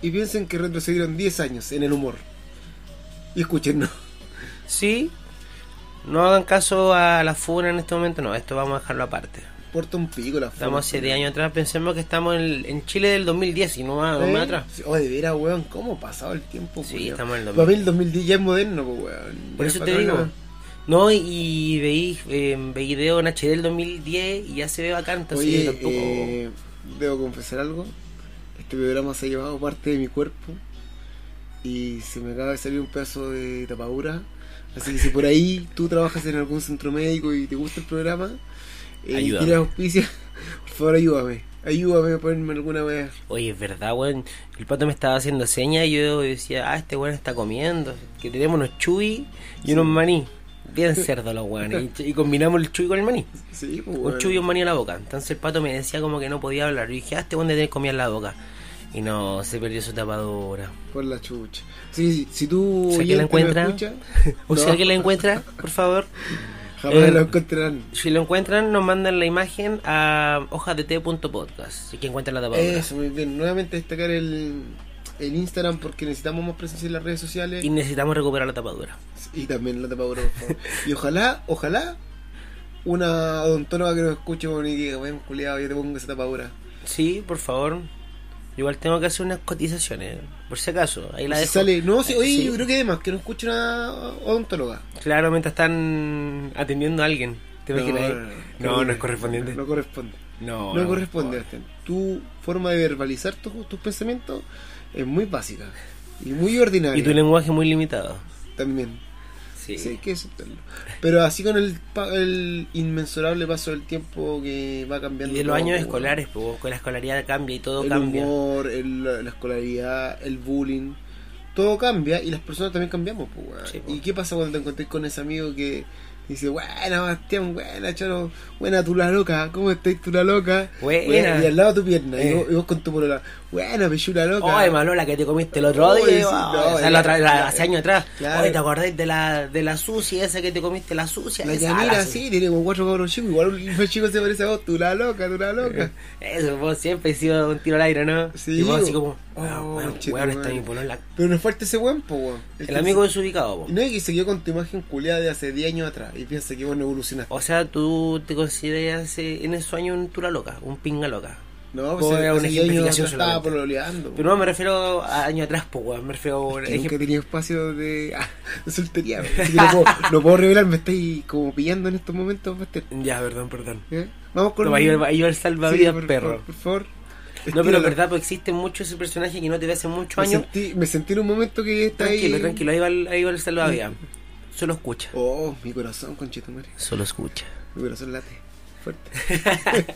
y piensen que retrocedieron 10 años en el humor. Y escúchennos. Sí. No hagan caso a la funa en este momento, no. Esto vamos a dejarlo aparte. Porta un pico la Estamos hace 10 años atrás. Pensemos que estamos en, en Chile del 2010 y no más, más atrás. Oh, de veras, weón, ¿cómo ha pasado el tiempo? Sí, estamos en el Para mí el 2010 ya es moderno, pues, weón. Por eso te digo. nada. No, y, y veí, eh, veí video en HD del 2010 y ya se ve bacán. Entonces Oye, tampoco... eh, debo confesar algo. Este programa se ha llevado parte de mi cuerpo y se me acaba de salir un pedazo de tapadura. Así que si por ahí tú trabajas en algún centro médico y te gusta el programa, eh, y quieres auspicia, [laughs] por favor ayúdame. Ayúdame a ponerme alguna vez. Oye, es verdad, weón. El pato me estaba haciendo señas y yo decía, ah, este weón está comiendo. Que tenemos unos chuy y unos maní. [laughs] Bien cerdo los weones. Y, y combinamos el chuy con el maní. Sí, pues, Un chuy y un maní a la boca. Entonces el pato me decía como que no podía hablar. Y dije, ah, este weón debe tener comida en la boca. Y no, se perdió su tapadura. Por la chucha. Sí, sí, si tú Si alguien la encuentra, escuchas, [laughs] o si no, alguien la encuentra, por favor. [laughs] jamás eh, lo encontrarán. Si lo encuentran, nos mandan la imagen a hojadt.podcast. Si que encuentran la tapadura. Eso, muy bien. Nuevamente destacar el, el Instagram porque necesitamos más presencia en las redes sociales. Y necesitamos recuperar la tapadura. Y también la tapadura, por favor. Y ojalá, ojalá una odontóloga que nos escuche y diga, weón, culiado, yo te pongo esa tapadura. Sí, por favor. Igual tengo que hacer unas cotizaciones, por si acaso. Ahí la Si dejo. sale, no, sí, oye, Sí. yo creo que además que no escuche una odontóloga. Claro, mientras están atendiendo a alguien. ¿Te imaginas? ahí? No, no, es correspondiente. No corresponde. No, No, corresponde. Tu forma de verbalizar tus, tus pensamientos es muy básica y muy ordinaria. Y tu lenguaje muy limitado. también. Sí. Sí, hay que aceptarlo. Pero así con el, inmensurable paso del tiempo que va cambiando. Y de los años escolares, pues, con la escolaridad cambia y todo el cambia. humor, el- la escolaridad, el bullying, todo cambia y las personas también cambiamos. Pues. Sí. ¿Y qué pasa cuando te encontrás con ese amigo que dice, buena Bastián, buena Choro, buena tú la loca, ¿cómo estás tú la loca? Buena. Y al lado de tu pierna, y, Eh. vos, y vos con tu polola, buena pechura loca. Oye, Manola, que te comiste el otro día. sí, oh, no, o sea, ya, la otra- la- ya, hace años atrás. claro. Oye, ¿te acordás de la, de la sucia esa que te comiste? La sucia. La esa, Yamira, la sí, tiene como cuatro cabros chicos, igual un [laughs] chico se parece a vos, tú la loca, tú la loca. Eso, vos siempre has sido un tiro al aire, ¿no? Sí, Y vos así bo. como, weón, weón, weón, está madre. mi polola. Pero no falta ese buen, po, weón. El que amigo se- desubicado, po. No, y que se quedó con tu imagen culiada de hace 10 años atrás y piensa que vos no evolucionaste. O sea, tú te consideras eh, en esos años un tura loca, un pinga loca. No, pues era una 10 años ejemplificación atrás estaba pololeando. Pero no me refiero a años atrás, pues, weón. Me refiero a que nunca he ejem- tenido espacio de, [laughs] ah, de soltería. weón. Así que no puedo, no puedo revelar, me estáis como pillando en estos momentos. Ya, perdón, perdón. ¿Eh? Vamos con No, ahí va- ahí va el salvavidas, Sí, por perro. Por favor. No, pero verdad, pues existe mucho ese personaje que no te ve hace muchos Me años. sentí, me sentí en un momento que está Tranquilo, ahí. tranquilo, ahí va el, ahí va el salvavidas. Solo escucha. Oh, mi corazón, conchetumare. Solo escucha. Mi corazón late. Fuerte. [laughs]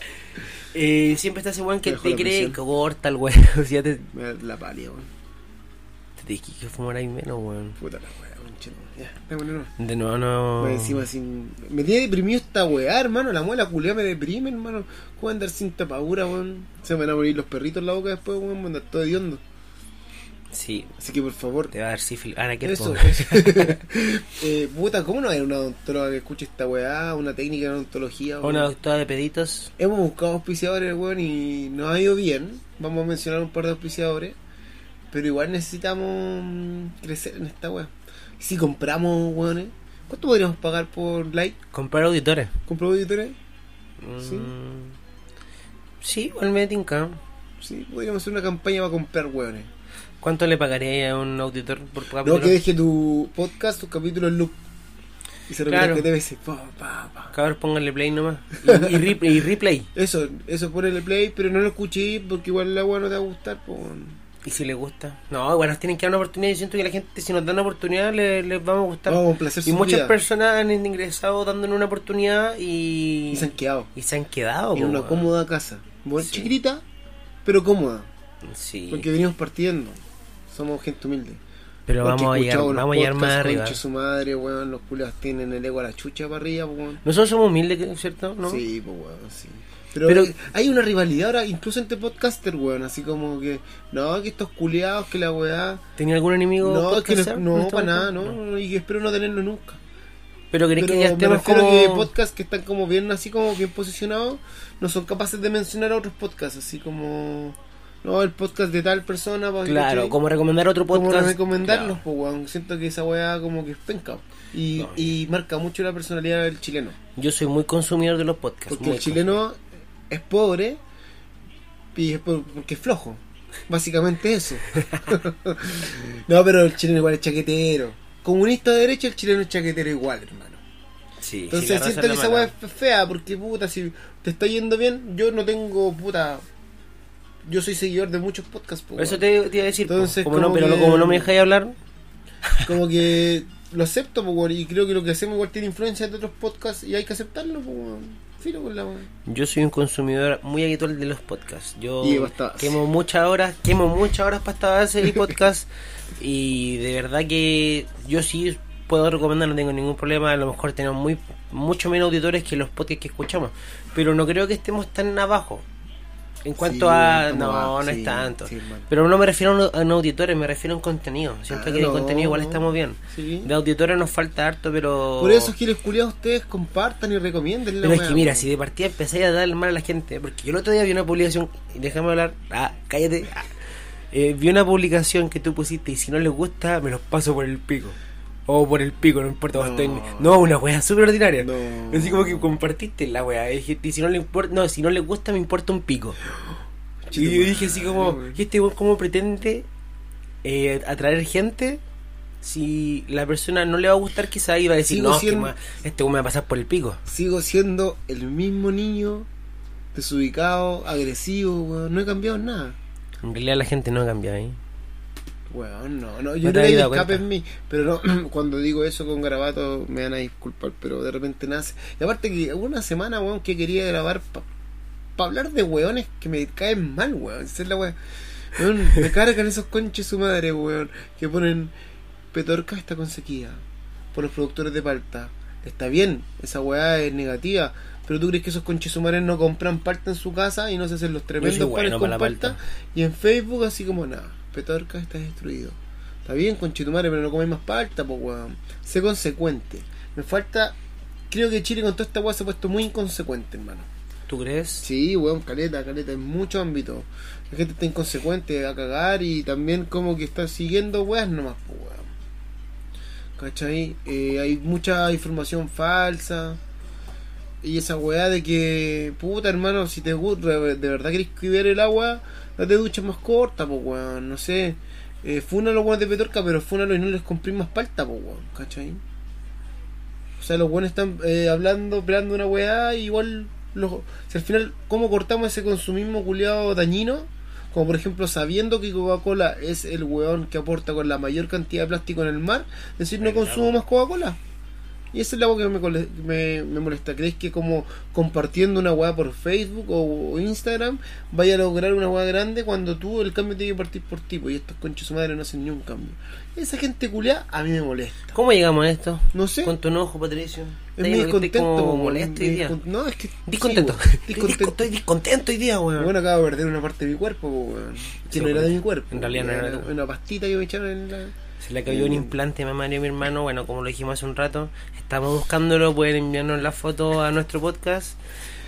Eh, siempre está ese weón que te cree corta el weón. [laughs] O sea, te, Me da la palia, weón. te dije que fumar ahí menos, weón. Puta la weá, no. De nuevo, no. Más encima sin... Me tiene deprimido esta weá, hermano. La muela culiada me deprime, hermano. ¿Cómo andar sin tapadura, weón? Se me van a morir los perritos en la boca después, weón. Voy a andar todo hediondo. Sí, Así que por favor. te va a dar sífilis. Ahora qué Eso. [laughs] eh, puta, ¿cómo no hay una odontóloga que escuche esta weá? Una técnica de odontología, weón? Una doctora de peditos. Hemos buscado auspiciadores, weón, y nos ha ido bien. Vamos a mencionar un par de auspiciadores. Pero igual necesitamos crecer en esta weá. Si compramos, weones, ¿cuánto podríamos pagar por like? Comprar auditores. ¿Compramos auditores? Sí. Mm, Sí, igual me tinca. Sí, podríamos hacer una campaña para comprar hueones. ¿Cuánto le pagaría a un auditor por No, capítulo? que deje tu podcast, tu capítulo en loop. Y se Claro. que te veces. Pa, pa, pa. Cabros, pónganle play nomás. Y, y replay, y replay. Eso, eso ponele play, pero no lo escuché porque igual la weá no te va a gustar. Pues. Y si les gusta. No, nos tienen que dar una oportunidad. Yo siento que la gente, si nos dan una oportunidad, les, les vamos a gustar. Vamos a y muchas vida. personas han ingresado dándonos una oportunidad y. Y se han quedado y se han quedado. en una cómoda casa. Muy Sí. chiquitita, pero cómoda. Sí. Porque venimos partiendo. Somos gente humilde. Pero Porque vamos a llegar, vamos a llegar más arriba. su madre, weón. Los culiados tienen el ego a la chucha para arriba, weón. Nosotros somos humildes, ¿cierto? ¿No? Sí, pues weón, sí. Pero, Pero- hay una rivalidad ahora, incluso entre podcasters, weón, así como que, no, que estos culiados, que la weá. ¿Tenía algún enemigo? No, que no, podcaster? no, este para nada, momento? no, y espero no tenerlo nunca. Pero crees Pero que ya estemos como... que podcasts que están como bien, así como bien posicionados, no son capaces de mencionar a otros podcasts, así como, no, el podcast de tal persona, pues, Claro, ¿cachai? como recomendar otro como podcast. recomendarlos, Claro. pues, weón. Siento que esa weá como que es penca. Y, No. y marca mucho la personalidad del chileno. Yo soy muy consumidor de los podcasts. Porque el chileno es pobre y es por- porque es flojo. Básicamente eso. [laughs] no, pero el chileno igual es chaquetero. Comunista de derecha, el chileno es chaquetero igual, hermano. Sí, Entonces siento que esa weá es fea porque puta, si te está yendo bien, yo no tengo puta. Yo soy seguidor de muchos podcasts, po, Eso te, te iba a decir. Entonces, como no, pero que- como no me dejáis hablar, como que [laughs] lo acepto, po, y creo que lo que hacemos igual tiene influencia de otros podcasts y hay que aceptarlo, po. Filo con la weón. yo soy un consumidor muy habitual de los podcasts. Yo quemo muchas horas, quemo muchas horas para esta base de podcast [laughs] y de verdad que yo sí puedo recomendar, no tengo ningún problema. A lo mejor tenemos muy mucho menos auditores que los podcasts que escuchamos, pero no creo que estemos tan abajo. En cuanto Sí, a. No, no sí, es tanto. sí, pero no me refiero a un- a un auditores, me refiero a un contenido. Siento Ah, que de no, contenido igual estamos bien. Sí. De auditores nos falta harto, pero. Por eso, giles culiados, ustedes compartan y recomienden Pero es que mira, si de partida empezáis a dar mal a la gente, porque yo el otro día vi una publicación, y déjame hablar, ah, cállate, ah, Eh, vi una publicación que tú pusiste y si no les gusta me los paso por el pico. O por el pico, no importa. No. estoy- no, una wea súper ordinaria. No. Así como que compartiste la wea. Y dijiste, y si no le importa, no, si no le gusta, me importa un pico. [gasps] Y yo dije así como, ¿y este weón cómo pretende eh, atraer gente? Si la persona no le va a gustar, quizá iba a decir, Sigo no, que este weón me va a pasar por el pico. Sigo siendo el mismo niño desubicado, agresivo, weón. No he cambiado nada. En realidad la gente no cambia ahí. Weón, no, no, No yo te creo que escape en mí, pero no, [clears throat] cuando digo eso con garabato me van a disculpar, pero de repente nace. Y aparte que hubo una semana, weón, que quería grabar para hablar de weones que me caen mal, weón. Esa es la weón. Weón, me cargan esos conches su madre, weón, que ponen Petorca está con sequía por los productores de palta. Está bien, esa weá es negativa. Pero tú crees que esos conches su madre no compran palta en su casa y no se hacen los tremendos soy panes bueno con palta. palta. Y en Facebook así como nada, Petorca está destruido. Está bien, conchetumare, pero no coméis más palta, pues weón. Sé consecuente. Me falta. Creo que Chile con toda esta weá se ha puesto muy inconsecuente, hermano. ¿Tú crees? Sí, weón, caleta, caleta, en muchos ámbitos. La gente está inconsecuente a cagar y también como que está siguiendo weas nomás, pues weón. ¿Cachai? Eh, hay mucha información falsa. Y esa weá de que, puta hermano, si te gusta, de verdad querés cuidar el agua, date duchas más cortas, pues weón, no sé. Eh, funa los weones de Petorca, pero fúnalo y no les compré más palta, pues weón, ¿cachai? O sea, los buenos están eh, hablando, peleando una weá, y igual, los, si al final, ¿cómo cortamos ese consumismo culiado dañino? Como por ejemplo, sabiendo que Coca-Cola es el weón que aporta con la mayor cantidad de plástico en el mar, decir no consumo más Coca-Cola. Y esa es weá que me, me, me molesta. ¿Crees que como compartiendo una weá por Facebook o, o Instagram vaya a lograr una weá grande cuando tú el cambio tiene que partir por ti? pues, Y estos conchos su madre no hacen ni un cambio. Esa gente culiada a mí me molesta. ¿Cómo llegamos a esto? No sé. Con tu enojo, Patricio. Es estoy descontento. molesto hoy día. No, es que. Discontento. sí, discontento. estoy discontento hoy día, weón. Bueno, acabo de perder una parte de mi cuerpo, po, weón. Que Sí, no era de mi cuerpo. en realidad no era de Una pastita que me echaron en la. Se le cayó un implante mamario a mi hermano. Bueno, como lo dijimos hace un rato, estamos buscándolo. Pueden enviarnos la foto a nuestro podcast.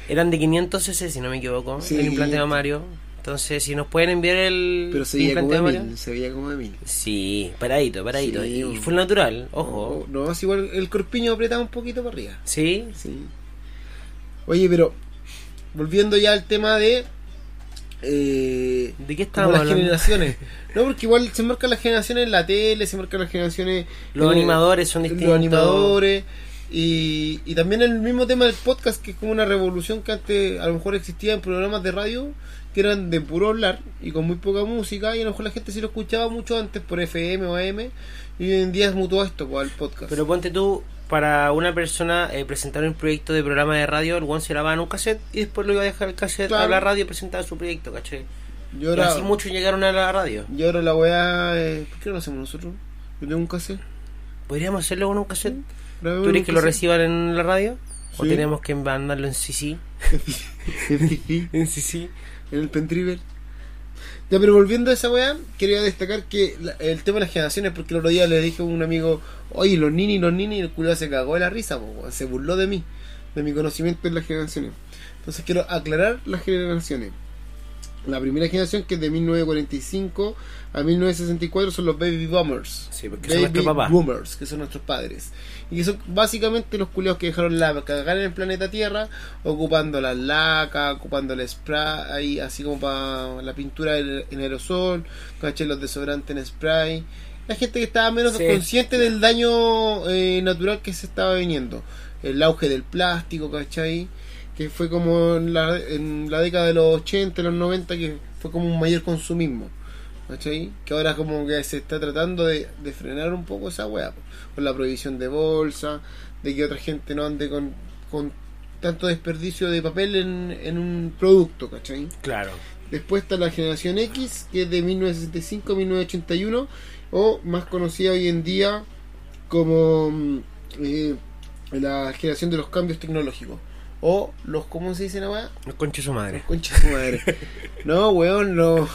Eran de 500 cc, si no me equivoco, Sí. el implante mamario. Entonces, si nos pueden enviar el Pero se veía como de mil. Se veía como de mil. Sí, paradito, paradito. Sí, y fue natural, ojo. No, no, es igual el corpiño apretaba un poquito para arriba. Sí, Sí. Oye, pero. Volviendo ya al tema de. Eh, ¿de qué estábamos las hablando? generaciones. No, porque igual se marcan las generaciones en la tele, se marcan las generaciones. Los animadores son distintos. Los animadores. Y, y también el mismo tema del podcast, que es como una revolución que antes a lo mejor existía en programas de radio que eran de puro hablar y con muy poca música. Y a lo mejor la gente sí lo escuchaba mucho antes por FM o AM. Y hoy en día es mutuo esto, pues, al podcast. Pero ponte tú, para una persona eh, presentar un proyecto de programa de radio, el one se grababa en un cassette y después lo iba a dejar el cassette Claro. a la radio y presentaba su proyecto, ¿cachai? y Y ahora, así muchos llegaron a la radio. y ahora la weá. eh, ¿Por qué no lo hacemos nosotros? Yo tengo un cassette. ¿Podríamos hacerlo con un cassette? ¿Tú en crees que lo reciban en la radio? ¿O Sí. tenemos que mandarlo en CC? [laughs] en [laughs] En CC. el Pentriver. Ya, pero volviendo a esa weá, quería destacar que el tema de las generaciones, porque el otro día le dije a un amigo, oye, los nini, los nini, y el culo se cagó de la risa, se burló de mí, de mi conocimiento en las generaciones. Entonces quiero aclarar las generaciones. La primera generación, que es de 1945 a 1964, son los baby boomers. Sí, porque son nuestros papás. boomers, que son nuestros padres. Y que son básicamente los culiados que dejaron la cagar en el planeta Tierra, ocupando las lacas, ocupando el spray, así como para la pintura en aerosol, ¿cachai? los desodorantes en spray. La gente que estaba menos Sí. consciente del daño eh, natural que se estaba viniendo. El auge del plástico, ¿cachai? Que fue como en la, en la década de los 80, los 90, que fue como un mayor consumismo. ¿Cachai? Que ahora como que se está tratando de, de frenar un poco esa weá, con la prohibición de bolsa, de que otra gente no ande con, con tanto desperdicio de papel en, en un producto, ¿cachai? Claro. Después está la generación X, que es de 1965 a 1981, o más conocida hoy en día como mm, eh, la generación de los cambios tecnológicos. O los, ¿cómo se dice la weá? Los conches su madre. Los conchas de su madre. No, weón, los.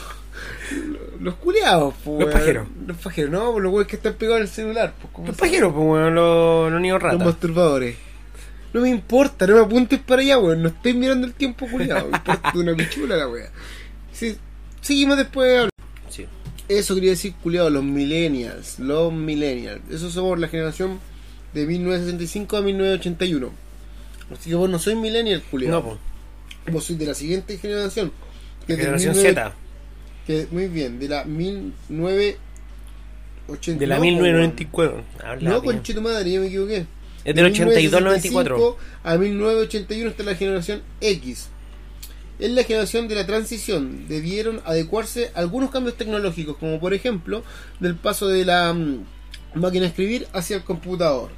Los culiados, po, Los pajeros. Los pajeros, no, los weones que están pegados en el celular, pues, ¿cómo Los pajeros, pues, weón, los, los niños Los masturbadores. No me importa, no me apuntes para allá, weón. No estoy mirando el tiempo, culiado. Me [laughs] importa una pichula la weá. Sí, seguimos después. Sí. Eso quería decir, culiado, los millennials. Los millennials. Eso somos la generación de 1965 a 1981. Así que vos no sois millennial, culiado. No, pues. Vos sois de la siguiente generación. que Generación 19 Z. que- muy bien, de la 1980. De la no, 1994. Habla No, bien. conchito madre, yo me equivoqué. Es del 82 al 94. 1965 A 1981 está la generación X. Es la generación de la transición. Debieron adecuarse a algunos cambios tecnológicos, como por ejemplo del paso de la mm, máquina de escribir hacia el computador.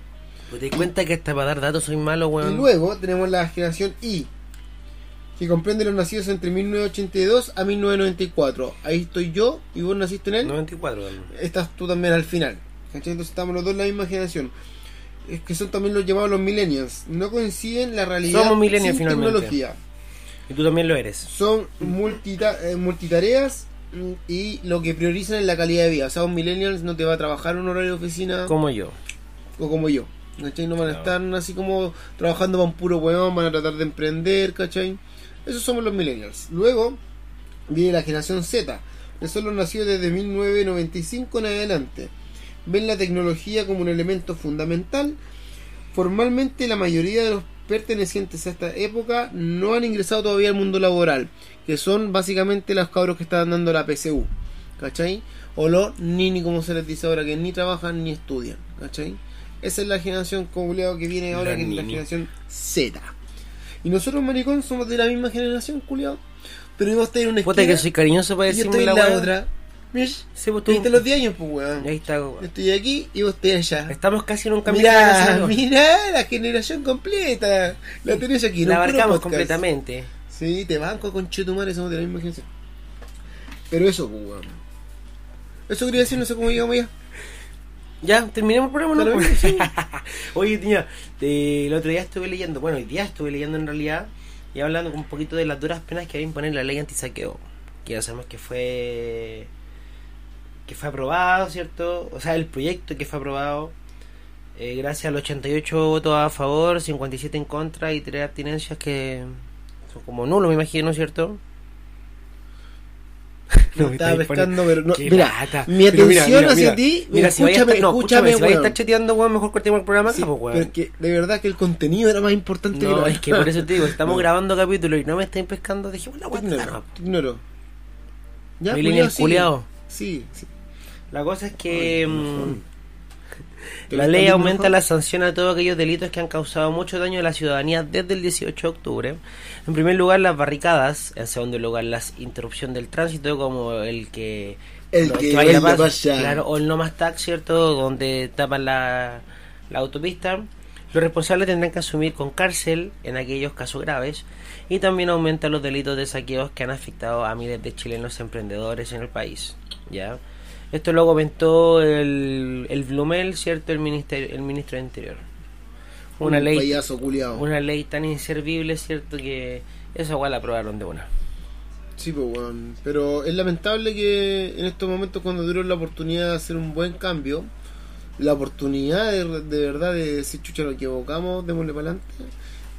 Pues te das cuenta que hasta para dar datos soy malo, weón. Y luego tenemos la generación Y, que comprende los nacidos entre 1982 a 1994. Ahí estoy yo y vos naciste en él. 94, weón. estás tú también al final. ¿cachai? Entonces estamos los dos en la misma generación. Es que son también los llamados los millennials. No coinciden la realidad Somos millennials sin finalmente. tecnología. Y tú también lo eres. Son multita- eh, multitareas y lo que priorizan es la calidad de vida. O sea, un millennials no te va a trabajar en un horario de oficina Como yo. o como yo. ¿Cachai? No van a estar así como trabajando para un puro weón, van a tratar de emprender, ¿cachai? Esos somos los millennials. Luego viene la generación Z, que son los nacidos desde 1995 en adelante. Ven la tecnología como un elemento fundamental. Formalmente la mayoría de los pertenecientes a esta época no han ingresado todavía al mundo laboral, que son básicamente los cabros que están dando la PSU, ¿cachai? O los nini como se les dice ahora, que ni trabajan ni estudian, ¿cachai? Esa es la generación culiao que viene ahora, La que es la generación Z. Y nosotros, maricón, somos de la misma generación, culiao. Pero vos estáis en una Puta esquina que soy cariñoso para yo decirme estoy la en la weá. otra. Mish, Sí, pues tú. viste los 10 años, pues, weón. Ahí está, Yo weón. estoy aquí y vos estás allá. Estamos casi en un cambio Mira, generacional. mira la generación completa. La tenés aquí, La abarcamos completamente. Sí, te banco con Chetumare, somos de la misma generación. Pero eso, pues, weón. Eso quería decir, no sé cómo llegamos ya. Ya, terminemos el programa, ¿no? [laughs] Oye, tía, eh, el otro día estuve leyendo, bueno, hoy día estuve leyendo en realidad, y hablando un poquito de las duras penas que había imponer la ley antisaqueo, que ya sabemos que fue que fue aprobado, ¿cierto? O sea, el proyecto que fue aprobado, eh, gracias al 88 votos a favor, 57 en contra y 3 abstinencias que son como nulo, me imagino, ¿cierto? [laughs] No, me estaba pescando, pero no. Qué Mira, lata. mi mira, atención mira, hacia ti. Mira, si escúchame, estar, no, escúchame, si vaya a weón. estar chateando, weón, mejor cortemos el programa Sí, pues, weón. pero es que de verdad que el contenido era más importante No, la- es que por eso te digo, [laughs] estamos No. grabando capítulos y no me estáis pescando, la Te weá ignoro, te ignoro. Ya, culiao. Sí, sí. La cosa es que Ay, mm, enojón. ¿Te la ley aumenta la sanción a todos aquellos delitos que han causado mucho daño a la ciudadanía desde el 18 de octubre. En primer lugar, las barricadas. En segundo lugar, la interrupción del tránsito, como el que. El no, que baila paso, pasa. Claro, o el no más tag, ¿cierto? Donde tapan la, la autopista. Los responsables tendrán que asumir con cárcel en aquellos casos graves. Y también aumenta los delitos de saqueos que han afectado a miles de chilenos emprendedores en el país. ¿Ya? Esto lo comentó el, el Blumel, ¿cierto? El, ministerio, el ministro de Interior. Una Un ley, payaso culiao. una ley tan inservible, ¿cierto? Que esa igual la aprobaron de una. Sí, pues, weón. Pero es lamentable que en estos momentos, cuando dieron la oportunidad de hacer un buen cambio, la oportunidad de, de verdad de decir, chucha, nos equivocamos, démosle para adelante,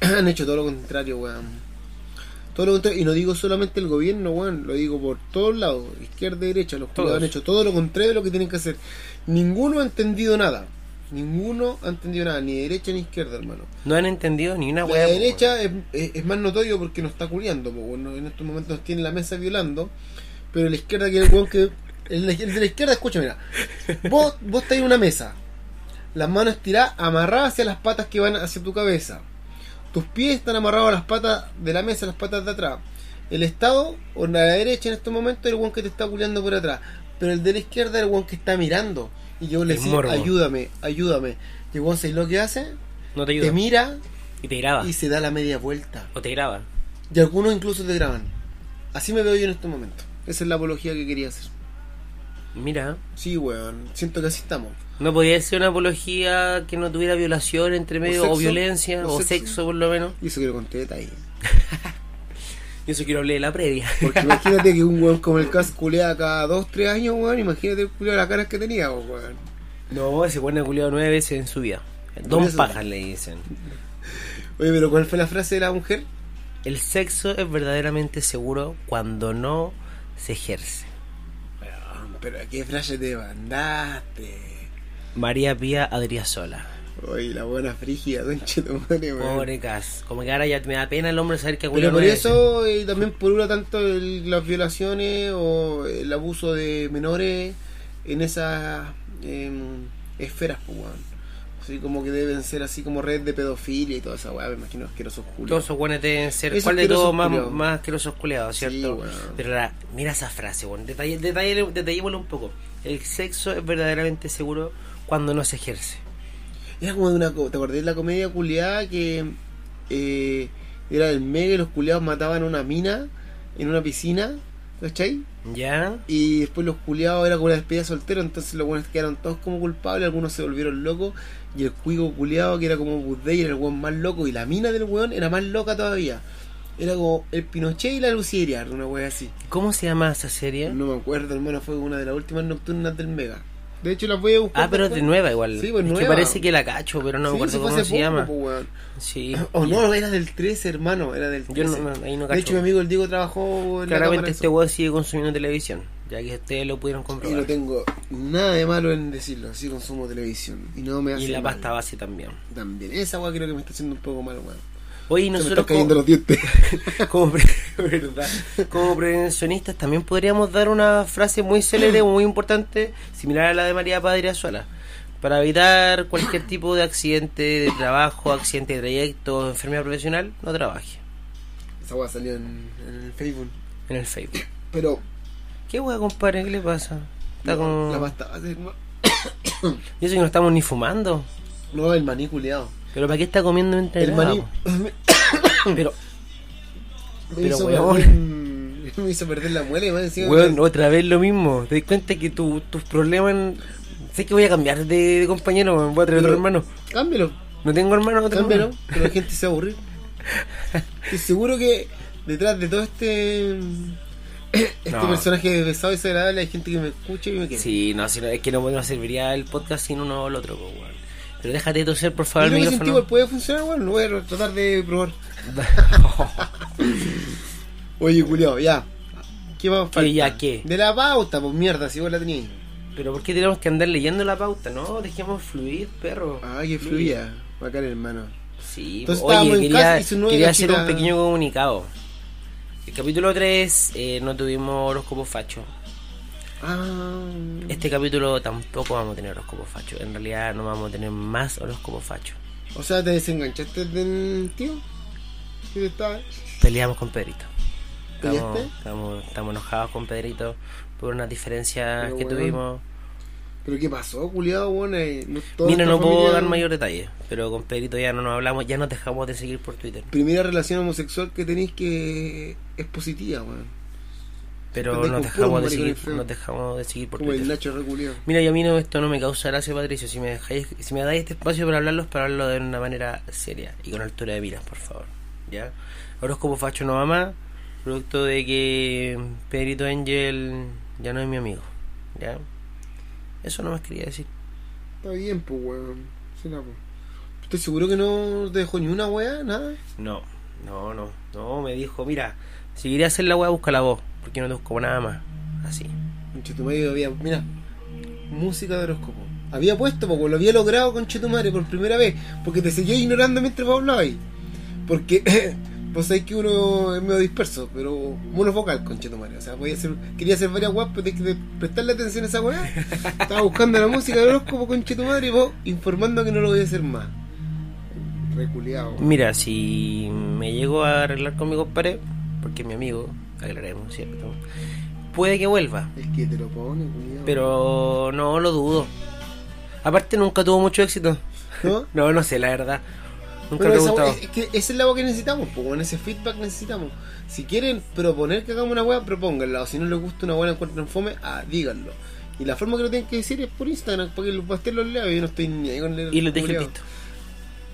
[clears throat] han hecho todo lo contrario, weón. Todo lo contrario, y no digo solamente el gobierno, weón, lo digo por todos lados, izquierda y derecha, los Todos. han hecho todo lo contrario de lo que tienen que hacer. Ninguno ha entendido nada. Ninguno ha entendido nada, ni derecha ni izquierda, hermano. No han entendido ni una La hueá. po, derecha es, es- es más notorio porque nos está culiando, bueno, en estos momentos nos tiene la mesa violando, pero la izquierda que es el weón que. El, el de la izquierda, escucha, mira. Vos, vos estás en una mesa, las manos estiradas, amarradas hacia las patas que van hacia tu cabeza. Tus pies están amarrados a las patas de la mesa, las patas de atrás. El Estado, o la derecha en estos momentos, es el weón que te está culiando por atrás. Pero el de la izquierda es el weón que está mirando. Y yo le digo, ayúdame, ayúdame. Y el weón, ¿sabes lo que hace? No te ayuda. Te mira y te graba. y se da la media vuelta. O te graba. Y algunos incluso te graban. Así me veo yo en este momento. Esa es la apología que quería hacer. Mira, Sí, weón. Siento que así estamos. No podía ser una apología que no tuviera violación entre medio, o, sexo, violencia, o o sexo. sexo. por lo menos. Y eso quiero con detalle. [laughs] Y eso quiero hablar de la previa. Porque imagínate que un weón como el [laughs] Cas culea cada 2, 3 años, weón. Imagínate el las caras que tenía, weón. No, se pone culiado nueve veces en su vida. Don eso. Pajas le dicen. [laughs] Oye, pero ¿cuál fue la frase de la mujer? El sexo es verdaderamente seguro cuando no se ejerce. pero qué frase te mandaste. María Pía Adriasola. Oye, la buena frígida, conche tu madre, weón. Pobre Cas. Como que ahora ya me da pena el hombre saber que Pero por eso eh, también pulula tanto el- las violaciones o el abuso de menores en esas em, esferas, pues, weón. Así como que deben ser así como red de pedofilia y toda esa weá, me imagino asquerosos Todos culios. esos buenos deben ser. Esos ¿Cuál de todos más, culiados. más asquerosos culiados, cierto? Sí, weón. Pero la, mira esa frase, weón. Detalle, detalle, detallémoslo un poco. El sexo es verdaderamente seguro cuando no se ejerce. Era como de una. ¿Te acordás de la comedia culiada que eh, era del mega y los culiados mataban a una mina en una piscina? ¿Cachai? ¿Ya? Y después los culiados era como una despedida soltero, entonces los buenos quedaron todos como culpables, algunos se volvieron locos, y el cuico culiado que era como Budday era el weón más loco, y la mina del weón era más loca todavía. Era como el Pinochet y la Lucía una wea así. ¿Cómo se llama esa serie? No me acuerdo, hermano, fue una de las últimas nocturnas del Mega. De hecho, las voy a buscar. Ah, pero es de después. nueva igual. Sí, pues es que nueva. parece que la cacho, pero no me Sí, acuerdo sí, cómo se poco, llama. pues. Sí. [clears throat] O no, era del 13, hermano, era del 13. Yo no- no, ahí no de cacho. hecho, mi amigo el Diego trabajó en la Claramente este weón sigue consumiendo televisión, ya que ustedes lo pudieron Y comprobar. no tengo nada de malo en decirlo, así consumo televisión. Y no me hace Y la mal. pasta base también. También. Esa weá creo que me está haciendo un poco mal, weón. Oye, y Se me nosotros como, los dientes. [laughs] como, pre- [laughs] verdad, como prevencionistas también podríamos dar una frase muy célebre, [clears throat] muy importante, similar a la de María Padre Azuela. Para evitar cualquier tipo de accidente de trabajo, accidente de trayecto, enfermedad profesional, no trabaje Esa weá salió en, en el Facebook. en el Facebook. Pero. ¿Qué weá, compadre? ¿Qué le pasa? Está no, como... La pasta base, no. [coughs] Y eso que no estamos ni fumando. No, el maní culiado. ¿Pero para qué está comiendo El maní. [coughs] Pero, me, Pero, hizo weón. perder, [laughs] me hizo perder la muela y más encima. weón, otra vez lo mismo. ¿Te das cuenta que tu- tus problemas... Sé que voy a cambiar de, de compañero, weón. voy a traer otro hermano. Cámbialo, No tengo hermano, otro cámbialo. hermano. Pero la gente se va a aburrir. [laughs] Estoy seguro que detrás de todo este. Este No. personaje pesado y desagradable hay gente que me escucha y me quiere. Sí, no, si no, es que no, no serviría el podcast sin uno o el otro, pues, weón. Pero déjate de toser, por favor, el que micrófono. tipo puede funcionar, bueno, lo voy a tratar de probar. [laughs] Oye, culiao, ya. ¿Qué vamos a ¿Qué ya qué? De la pauta, pues mierda, si vos la tenías. Pero ¿por qué tenemos que andar leyendo la pauta? No, dejemos fluir, perro. Ah, que fluía. Bacán, hermano. Sí, Entonces oye, estábamos en quería, casa y quería hacer un pequeño comunicado. El capítulo 3 eh, no tuvimos horóscopo facho. Ah. Este capítulo tampoco vamos a tener horóscopo facho. En realidad no vamos a tener más horóscopo facho. O sea, te desenganchaste del tío. ¿Qué estaba? Peleamos con Pedrito. Estamos, ¿Peleaste? estamos, estamos enojados con Pedrito por unas diferencias Pero que bueno. tuvimos. ¿Pero qué pasó, culiado, bueno? Eh, no, Mira, no puedo familia- dar mayor detalle, pero con Pedrito ya no nos hablamos, ya nos dejamos de seguir por Twitter. Primera relación homosexual que tenéis que es positiva, weón. Pero nos dejamos de seguir, nos dejamos de seguir por Como el. Nacho. Mira, y a mí no, esto no me causa gracia, Patricio. Si me dejáis, si me dais este espacio para hablarlos, para hablarlo de una manera seria y con altura de miras, por favor. ¿Ya? Horóscopo Facho no mamá, producto de que Pedrito Angel ya no es mi amigo. ¿Ya? Eso no más quería decir. Está bien, pues, weón. Sí, no, pues. Estoy seguro que no te dejó ni una weá, nada. No, no, no, no, me dijo, mira, si quería hacer la weá, busca la voz, porque no te busco nada más. Así. En Chetumadre había, mira, música de horóscopo. Había puesto, porque lo había logrado con Chetumadre por primera vez, porque te seguía ignorando mientras vos hablabas. Porque [coughs] vos sabés que uno es medio disperso, pero monofocal con Chetumadre. O sea, podía hacer, quería hacer varias weas, pero tenés que prestarle atención a esa weá. [laughs] Estaba buscando la música de horóscopo con Chetumadre y vos informando que no lo voy a hacer más. Reculeado. Mira, si me llego a arreglar con mi compadre, porque es mi amigo, aclaremos, ¿cierto? Puede que vuelva, Es que te lo pone, culiao. pero no lo dudo. Aparte nunca tuvo mucho éxito. ¿No? [laughs] No, no sé, la verdad. Nunca esa, preguntado. wea- es que esa es la que necesitamos, pues, con ese feedback necesitamos. Si quieren proponer que hagamos una wea, propónganla. O si no les gusta una wea, encuentran fome, ah, díganlo. Y la forma que lo tienen que decir es por Instagram, para que los pastel los lea. Yo no estoy ni ahí con el. Y lo dejé listo.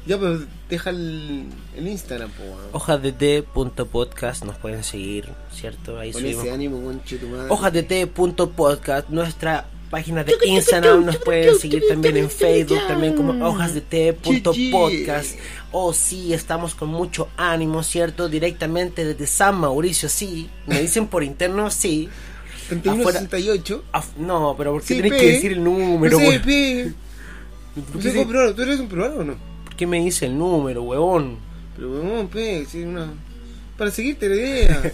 Ya, pero deja el, el Instagram, pues, weón. Hojas de té.podcast nos pueden seguir, ¿cierto? Ahí Con subimos. ese ánimo, conche tu madre. Hojas de té.podcast, nuestra página de Instagram, nos pueden seguir también en Facebook, también como hojas de té.podcast. Oh, sí, estamos con mucho ánimo, ¿cierto? Directamente desde San Mauricio, sí. Me dicen por interno, sí. 3168. Af- no, pero ¿por qué tenés que decir el número, weón? pe. ¿Por No qué sé se- cómo probarlo. ¿Tú eres un peruano o no? ¿Por qué me dice el número, huevón? Pero weón, pe, si una... Para seguirte la idea.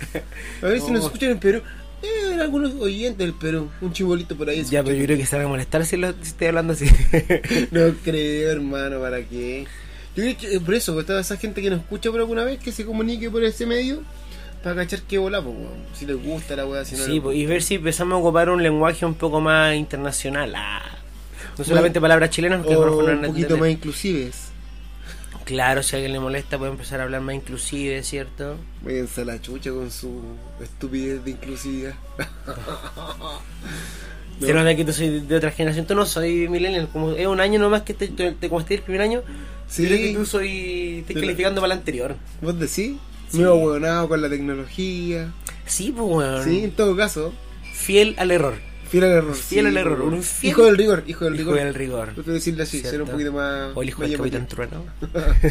A ver si nos [laughs] No. escuchan en Perú. Eh, algunos oyentes del Perú. Un chibolito por ahí. Ya, pero yo creo que se van a molestar si, lo, si estoy hablando así. [laughs] No creo, hermano, ¿para qué? Yo creo que eh, por eso, pues, toda esa gente que nos escucha por alguna vez, que se comunique por ese medio, para cachar qué bola, pues, weón. Si les gusta la weá, si no sí, les pues, y ver si empezamos a ocupar un lenguaje un poco más internacional. Ah. No solamente palabras chilenas, porque O un poquito más inclusives. Claro, si a alguien le molesta puede empezar a hablar más inclusive, ¿cierto? Váyanse a la chucha con su estupidez de inclusividad. [laughs] No. Se nota que tú soy de otra generación, tú no soy millennial, como es un año nomás que te, te, como el primer año, Sí. creo que tú soy, estás De la- calificando para el anterior. ¿Vos decís? Sí. Me he huevonado con la tecnología. Sí, pues weón. Sí, en todo caso. Fiel al error. Fiel al error. Fiel sí, al error, weón. un fiel- Hijo del rigor, hijo del Hijo rigor. del rigor. Decirle así, ser un poquito más. O el hijo del Capitán. Trueno. [laughs]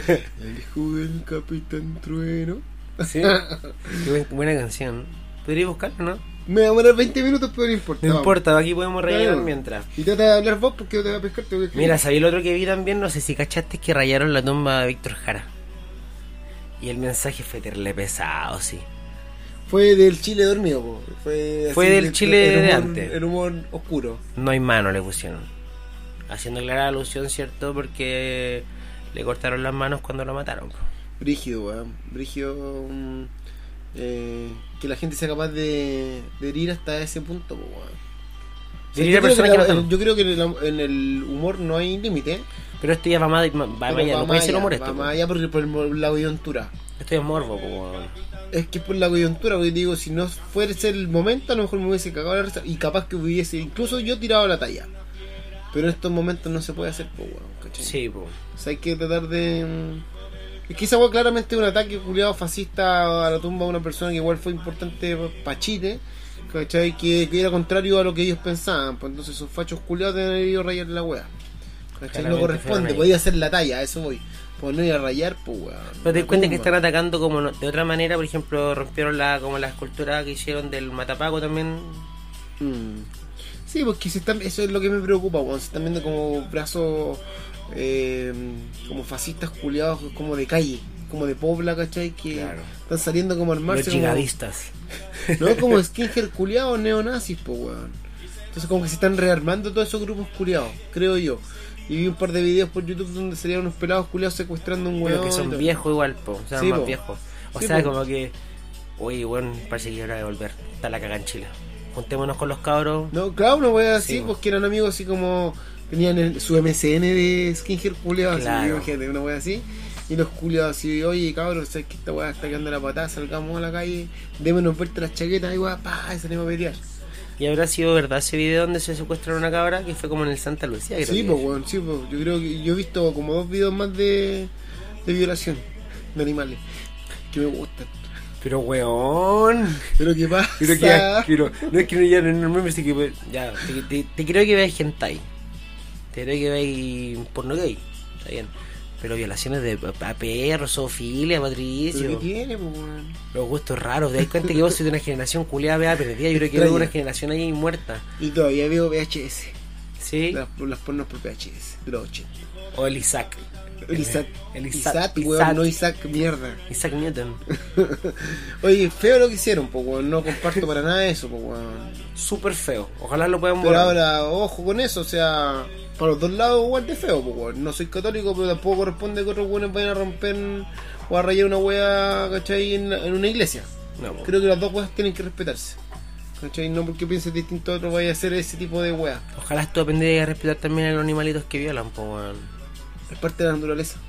El hijo del Capitán Trueno. Sí. [laughs] Qué buen- buena canción. Podría buscarlo, ¿no? Me va a demorar 20 minutos, pero no importa. No importa, aquí podemos rellenar Claro. mientras. Y trata de hablar vos porque yo te voy a pescar. Te voy a. Mira, sabía el otro que vi también, no sé si cachaste que rayaron la tumba de Víctor Jara. Y el mensaje fue terrible pesado, sí. Fue del Chile dormido, po. Fue, Fue del el- Chile el de humor- antes. El humor oscuro. No hay mano, le pusieron. Haciendo clara alusión, ¿cierto? Porque le cortaron las manos cuando lo mataron. po. Brígido, weón. Brígido. mm, eh, que la gente sea capaz de, de herir hasta ese punto, weón. O sea, yo, creo que que la- matan. yo creo que en el, en el humor no hay límite. Pero esto ya va más, va más allá, va no puede más ser humor va esto. más po. allá por, por la coyuntura. Esto es morbo, weón. Es que por la coyuntura, porque digo, si no fuese el momento, a lo mejor me hubiese cagado la risa y capaz que hubiese incluso yo tirado la talla. Pero en estos momentos no se puede hacer, pues, weón, ¿cachai? Sí, po. O sea, hay que tratar de. mm, Es que esa weá claramente es un ataque culiado fascista a la tumba de una persona que igual fue importante para Chile, ¿cachai? Que, que era contrario a lo que ellos pensaban. Pues entonces esos fachos culiados deben haber ido a rayar la weá. ¿cachai? No corresponde, podía hacer la talla, a eso voy. Pues ir a rayar, pues weón. Pero te das cuenta que están atacando como no- de otra manera, por ejemplo, rompieron la como la escultura que hicieron del Matapaco también. Mm. Sí, porque se están, eso es lo que me preocupa, weón. Se están viendo como brazos eh, como fascistas culiados, como de calle, como de pobla, ¿cachai? Que Claro. están saliendo como Los armarse. como- gigadistas. No como skinhead culiados neonazis, po weón. Entonces como que se están rearmando todos esos grupos culiados, creo yo. Y vi un par de videos por YouTube donde salían unos pelados culiados secuestrando a un Pero weón. que y son viejos igual, po. O sea, Sí, más po. viejos. O Sí, sea, po. como que. Oye, bueno, parece que es hora de volver. Está la caga en Chile. Juntémonos con los cabros. No, claro, una wea así, Sí, pues que eran amigos así como. Tenían el- su MCN de skinhead culiados, así, Claro. imagínate, una wea así. Y los culiados así, oye cabros, sabes que esta weá está quedando la patada, salgamos a la calle, démonos vuelta las chaquetas y weá, pa, y salimos a pelear. Y habrá sido verdad ese video donde se secuestraron una cabra que fue como en el Santa Lucía. creo Sí, que. pues weón, sí, pues. Yo creo que yo he visto como dos videos más de, de violación de animales que me gustan. Pero weón. Pero qué pasa. Pero que, pero, no es que no ya no, no me que ya te, te, te creo que veas hentai. Te creo que veas porno gay. Está bien. Pero violaciones de a perros, zoofilia, ¿Pero qué patricio. tiene, weón? Los gustos raros. Te das cuenta que vos sois de una generación culiada, vea perdida. Yo creo que veo una generación ahí muerta. Y todavía veo VHS. ¿Sí? Las, las pornos por VHS, de los 80. O el Isaac. El Isaac. El Isaac. Isaac, Isaac. weón, no Isaac, mierda. Isaac Newton. [laughs] Oye, feo lo que hicieron, pues weón. No comparto para nada eso, pues weón. Súper feo. Ojalá lo puedan Pero borrar. ahora, ojo con eso, o sea, para los dos lados igual de feo, pues weón. No soy católico, pero tampoco corresponde que otros weones vayan a romper o a rayar una wea, ¿cachai? En, en una iglesia. No. Creo que las dos weas tienen que respetarse. ¿Cachai? No porque pienses distinto a otro vaya a hacer ese tipo de wea. Ojalá esto aprendiera a respetar también a los animalitos que violan, pues weón. Es parte de la naturaleza.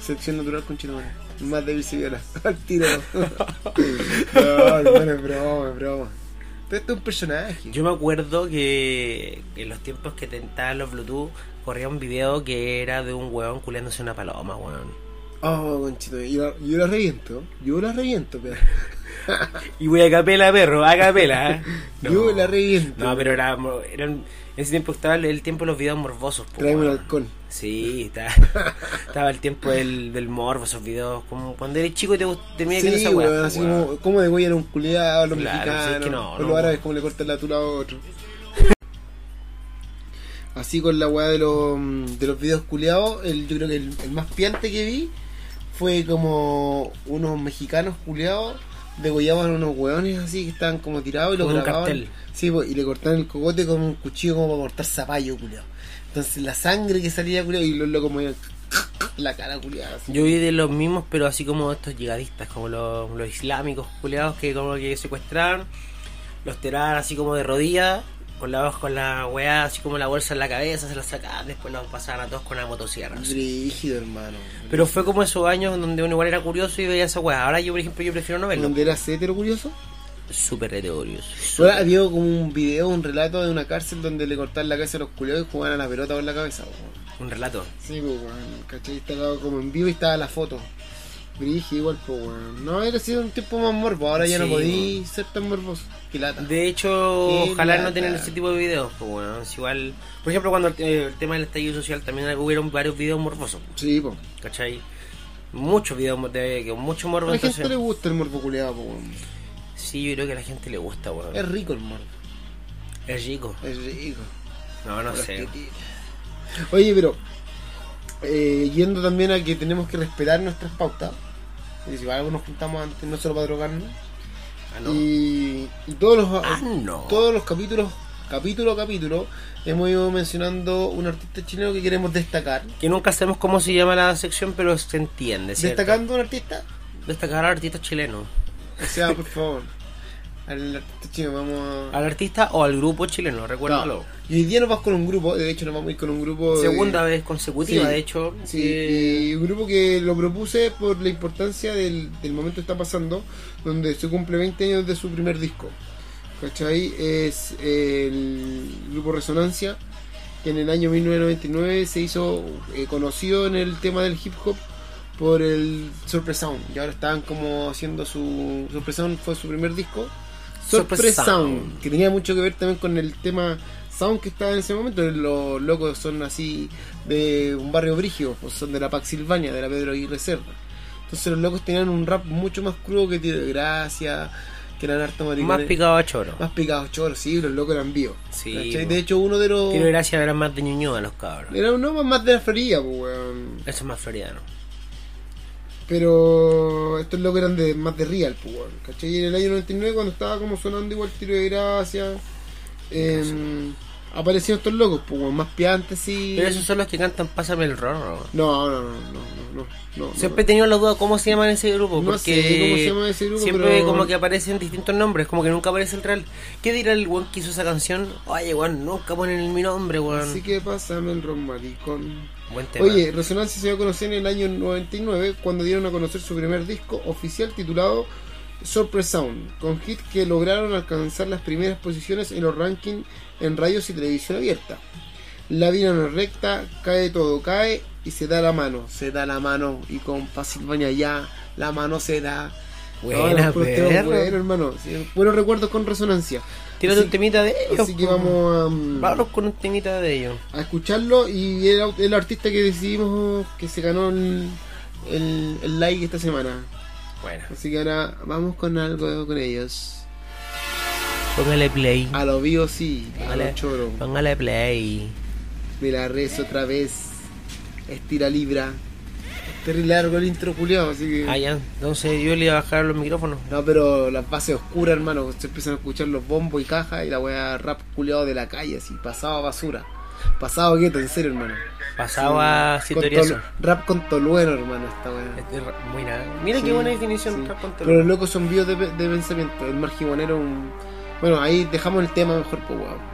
Selección natural con chino, Más débil se viola. [laughs] Al tiro. [laughs] no, hermano, es broma, es broma. Pero esto es un personaje. Yo me acuerdo que en los tiempos que tentaban los Bluetooth corría un video que era de un weón culeándose una paloma, weón. Oh, conchito, yo, la- yo la reviento. Yo la reviento, pero. [laughs] y voy a capela, perro, a capela. ¿eh? [laughs] Yo la reviento. No, pero era, eran, en ese tiempo estaba el, el tiempo de los videos morbosos. Tráeme un weón. Sí, estaba, [laughs] estaba el tiempo del, del morbo, esos videos. Como cuando eres chico te, gust- te miras viendo Sí, weá, weón, po, así weón. como, como de güey era un culiado a los Claro, mexicanos, es que no, o no. los árabes como le cortan la tula a otro. [laughs] Así con la weá de los, de los videos culiados, el, yo creo que el, el más piante que vi fue como unos mexicanos culiados degollaban unos weones así que estaban como tirados y un grababan. Sí, y le cortaban el cogote con un cuchillo como para cortar zapallo, culiado. Entonces la sangre que salía, culiado, y los locos movían la cara, culiada. Yo vi de los mismos, pero así como estos llegadistas, como los, los islámicos culiados que como que secuestraban, los tiraban así como de rodillas, con la con la weá, así como la bolsa en la cabeza, se la sacaban, después los pasaban a todos con la motosierra. así. Brígido, hermano. Pero fue como esos años donde uno igual era curioso y veía esa weá. Ahora yo, por ejemplo, yo prefiero no verlo. Donde era hetero curioso. Súper heterodox. Ahora había como un video, un relato de una cárcel donde le cortaban la cabeza a los culiados y jugaban a la pelota con la cabeza. weón. Un relato. Sí, pues, weón. ¿Cachai? Estaba como en vivo y estaba la foto. Brígido igual, pues, weón. No, era sido un tiempo más morbo. Ahora ya no Sí, podí ser tan morboso. Qué lata. De hecho, Qué ojalá no lata. tener ese tipo de videos. Pues bueno, es igual. Por ejemplo, cuando el, eh, el tema del estallido social también hubieron varios videos morbosos. Sí, pues. ¿Cachai? Muchos videos de, mucho A morbo. la Entonces, gente le gusta el morbo culiado, pues, weón. Sí, yo creo que a la gente le gusta, weón. Es rico el morbo. Es rico. Es rico. No, no sé. Oye, pero eh, yendo también a que tenemos que respetar nuestras pautas. Y si algo nos juntamos antes, no solo para drogarnos. Ah, no. Y, y todos los Ah, no. todos los capítulos, capítulo a capítulo, hemos ido mencionando un artista chileno que queremos destacar. Que nunca sabemos cómo se llama la sección, pero se entiende. ¿cierto? Destacando un artista, Destacar al artista chileno. o sea, por favor, al artista chileno, vamos a. Al artista o al grupo chileno, recuérdalo. No. Y hoy día nos vamos con un grupo, de hecho nos vamos a ir con un grupo. de- Segunda vez consecutiva, Sí, de hecho. Sí, que- y un grupo que lo propuse por la importancia del, del momento que está pasando, donde se cumple 20 años de su primer disco. ¿Cachai? Es el grupo Resonancia, que en el año 1999 se hizo eh, conocido en el tema del hip hop por el Surprise Sound. Y ahora estaban como haciendo su... Surprise Sound fue su primer disco. Surprise, Sound, Sound. que tenía mucho que ver también con el tema Sound que estaba en ese momento. Los locos son así de un barrio brígido, pues son de la Pax Silvania, de la Pedro Aguirre Cerda. Entonces los locos tenían un rap mucho más crudo que Tiro de Gracia, que eran harto Más maricones. picado a choro. Más picados choros, sí, los locos eran vivos. Sí. De hecho, uno de los. Quiero gracias eran más de Ñuñoa los cabros. Era uno más de la feria, pues, weón. Eso es más floriano. Pero estos locos eran de, más de real, pues. ¿Cachai? Y en el año 99, cuando estaba como sonando igual tiro de gracia, eh, aparecieron estos locos, pues, weón, más piantes, sí. Pero esos son los que cantan Pásame el rorro. No, no, no, no, no, no. Siempre he tenido la duda cómo se llaman ese grupo. No porque sé cómo se llama ese grupo, Siempre pero- como que aparecen distintos nombres, como que nunca aparece el real. ¿Qué dirá el weón que hizo esa canción? Oye, weón, nunca ponen mi nombre, weón. Así que pásame el ron maricón. Buen tema. Oye, Resonancia se dio a conocer en el año 99 cuando dieron a conocer su primer disco oficial titulado Surprise Sound, con hits que lograron alcanzar las primeras posiciones en los rankings en radios y televisión abierta. La vida no es recta, cae todo, cae y se da la mano, se da la mano y con Silvania ya la mano se da. Buena, No, puros temas perro. buenos, hermano. Buenos recuerdos con Resonancia. Tírate un temita de ellos. Así que vamos a... mm, Vámonos con un temita de ellos. a escucharlo y el, el artista que decidimos que se ganó el, el, el like esta semana. Bueno, Así que ahora vamos con algo con ellos. póngale play. A lo vivo sí, a Póngale, lo choro. póngale play. Me la rezo otra vez. Estira libra. Terrible largo el intro culiado, así que. Ah, ya. Entonces yo le iba a bajar los micrófonos. No, pero las bases oscuras, hermano. Se empiezan a escuchar los bombos y cajas y la wea rap culiado de la calle, así. Pasado a basura. Pasado gueto, en serio, hermano. Pasaba tol- Rap con tolueno, hermano, esta wea. Este ra- Buena. Mira Sí, qué buena definición. sí. rap con Pero tolo. los locos son vivos de, de pensamiento. El margimonero un... Bueno, ahí dejamos el tema mejor, pues weón.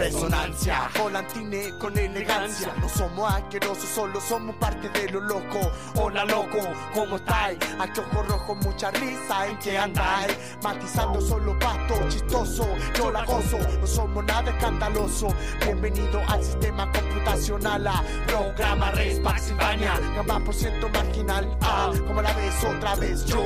distancia. Volantine con elegancia. No somos asquerosos, solo somos parte de lo loco. Hola loco, ¿cómo estáis? Aquí ojo rojo, mucha risa, ¿en qué andáis? Matizando solo pasto, chistoso, yo la gozo. No somos nada escandaloso. Bienvenido al sistema computacional. A programa Res Maxivania. Gama por ciento marginal. Ah, como la ves otra vez yo.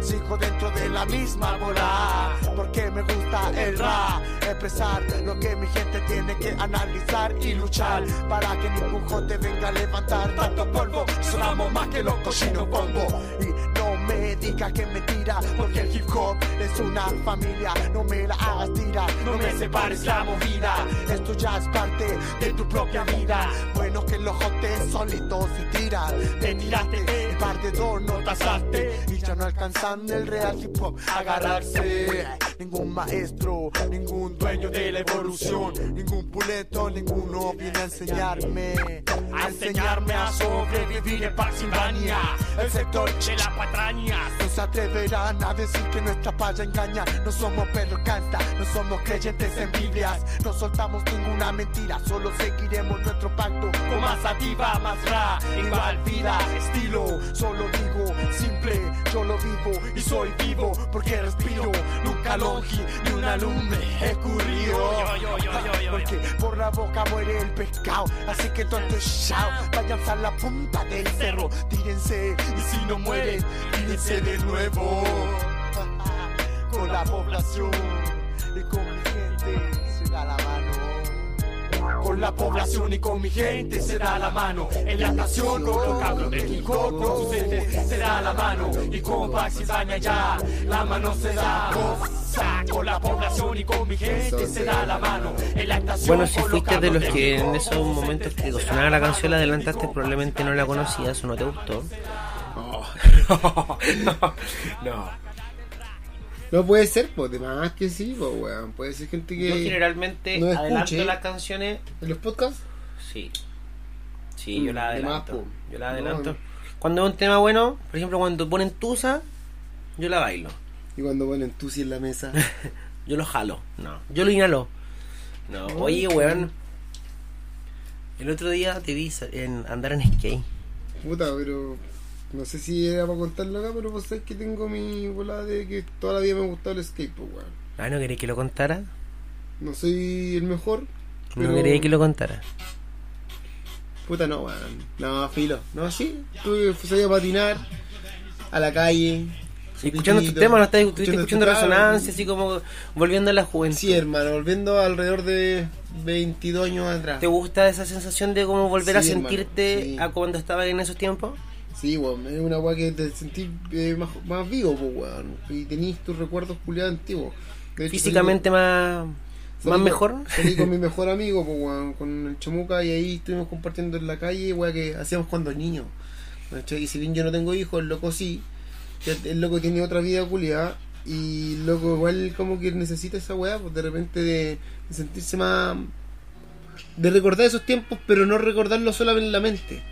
Sigo dentro de la misma bola Porque me gusta el rap Expresar lo que mi gente tiene que analizar y luchar Para que ningún jote venga a levantar. Tanto polvo Sonamos más que los cochinos bombo. Y no me digas que es mentira Porque el hip hop es una familia. No me la hagas tira No me separes la movida. Esto ya es parte de tu propia vida. Bueno que los jotes solitos y tiran. Te tiraste el par de dos no tasaste. Y ya no alcanzan el real hip hop agarrarse. Ningún maestro, ningún dueño de la evolución. Ningún puleto, ninguno viene a enseñarme. A enseñarme a sobrevivir en Paxivania El sector de la patraña. No se atreverán a decir que nuestra paya engaña. No somos perros canta, no somos creyentes en Biblias. No soltamos ninguna mentira, solo seguiremos nuestro pacto Con más más ra, igual estilo Solo digo, simple, yo lo vivo y soy vivo Porque respiro, nunca longi, ni una lumbre escurrido. Porque por la boca muere el pescado Así que tonto chao, váyanse a la punta del cerro Tírense, y si no mueren, tírense de nuevo. [laughs] Con la población y con con la población y con mi gente se da la mano. En la estación con los cabros de hop con sus entes se da la mano. Y con Pax y Baña ya la mano se da. Con la población y con mi gente se da la mano. En la estación Bueno, si fuiste de los que en esos momentos que sonaba la canción la adelantaste, probablemente no la conocías o no te gustó. [laughs] no. No puede ser, pues, de más que sí, pues, weón. Puede ser gente que. Yo generalmente no adelanto las canciones. ¿En los podcasts? Sí. Sí, yo la Mm, de más, adelanto. po. Yo la No, adelanto. no. Cuando es un tema bueno, por ejemplo, cuando ponen Tusa, yo la bailo. Y cuando ponen tú en la mesa. [laughs] Yo lo jalo. No. Yo lo inhalo. No. Oye, weón. El otro día te vi en andar en skate. Puta, pero. No sé si era para contarlo acá, pero vos sabés que tengo mi volada de que toda la vida me ha gustado el skate, pues, weón. Ah, ¿no queréis que lo contara? No soy el mejor. Pero... No queréis que lo contara. Puta, no, weón. No, filo. No, sí. Tuve salí a patinar a la calle. Escuchando Pipito, temas, no estás escuchando tema, resonancia, así como volviendo a la juventud. Sí, hermano, volviendo alrededor de 22 años atrás. ¿Te gusta esa sensación de como volver a hermano, sentirte sí. a cuando estabas en esos tiempos? Sí, weón, es una weá que te sentís eh, más, más vivo, pues, weón. Y tenís tus recuerdos culiados antiguos. Hecho, Físicamente más, salí más mejor. Salí con mi [laughs] mejor amigo, pues, weón, con el Chamuca, y ahí estuvimos compartiendo en la calle, weá, que hacíamos cuando niños. Y si bien yo no tengo hijos, el loco sí. El loco tiene otra vida culiada. Y el loco igual como que necesita esa weá, pues de repente de, de sentirse más... De recordar esos tiempos, pero no recordarlo solamente en la mente.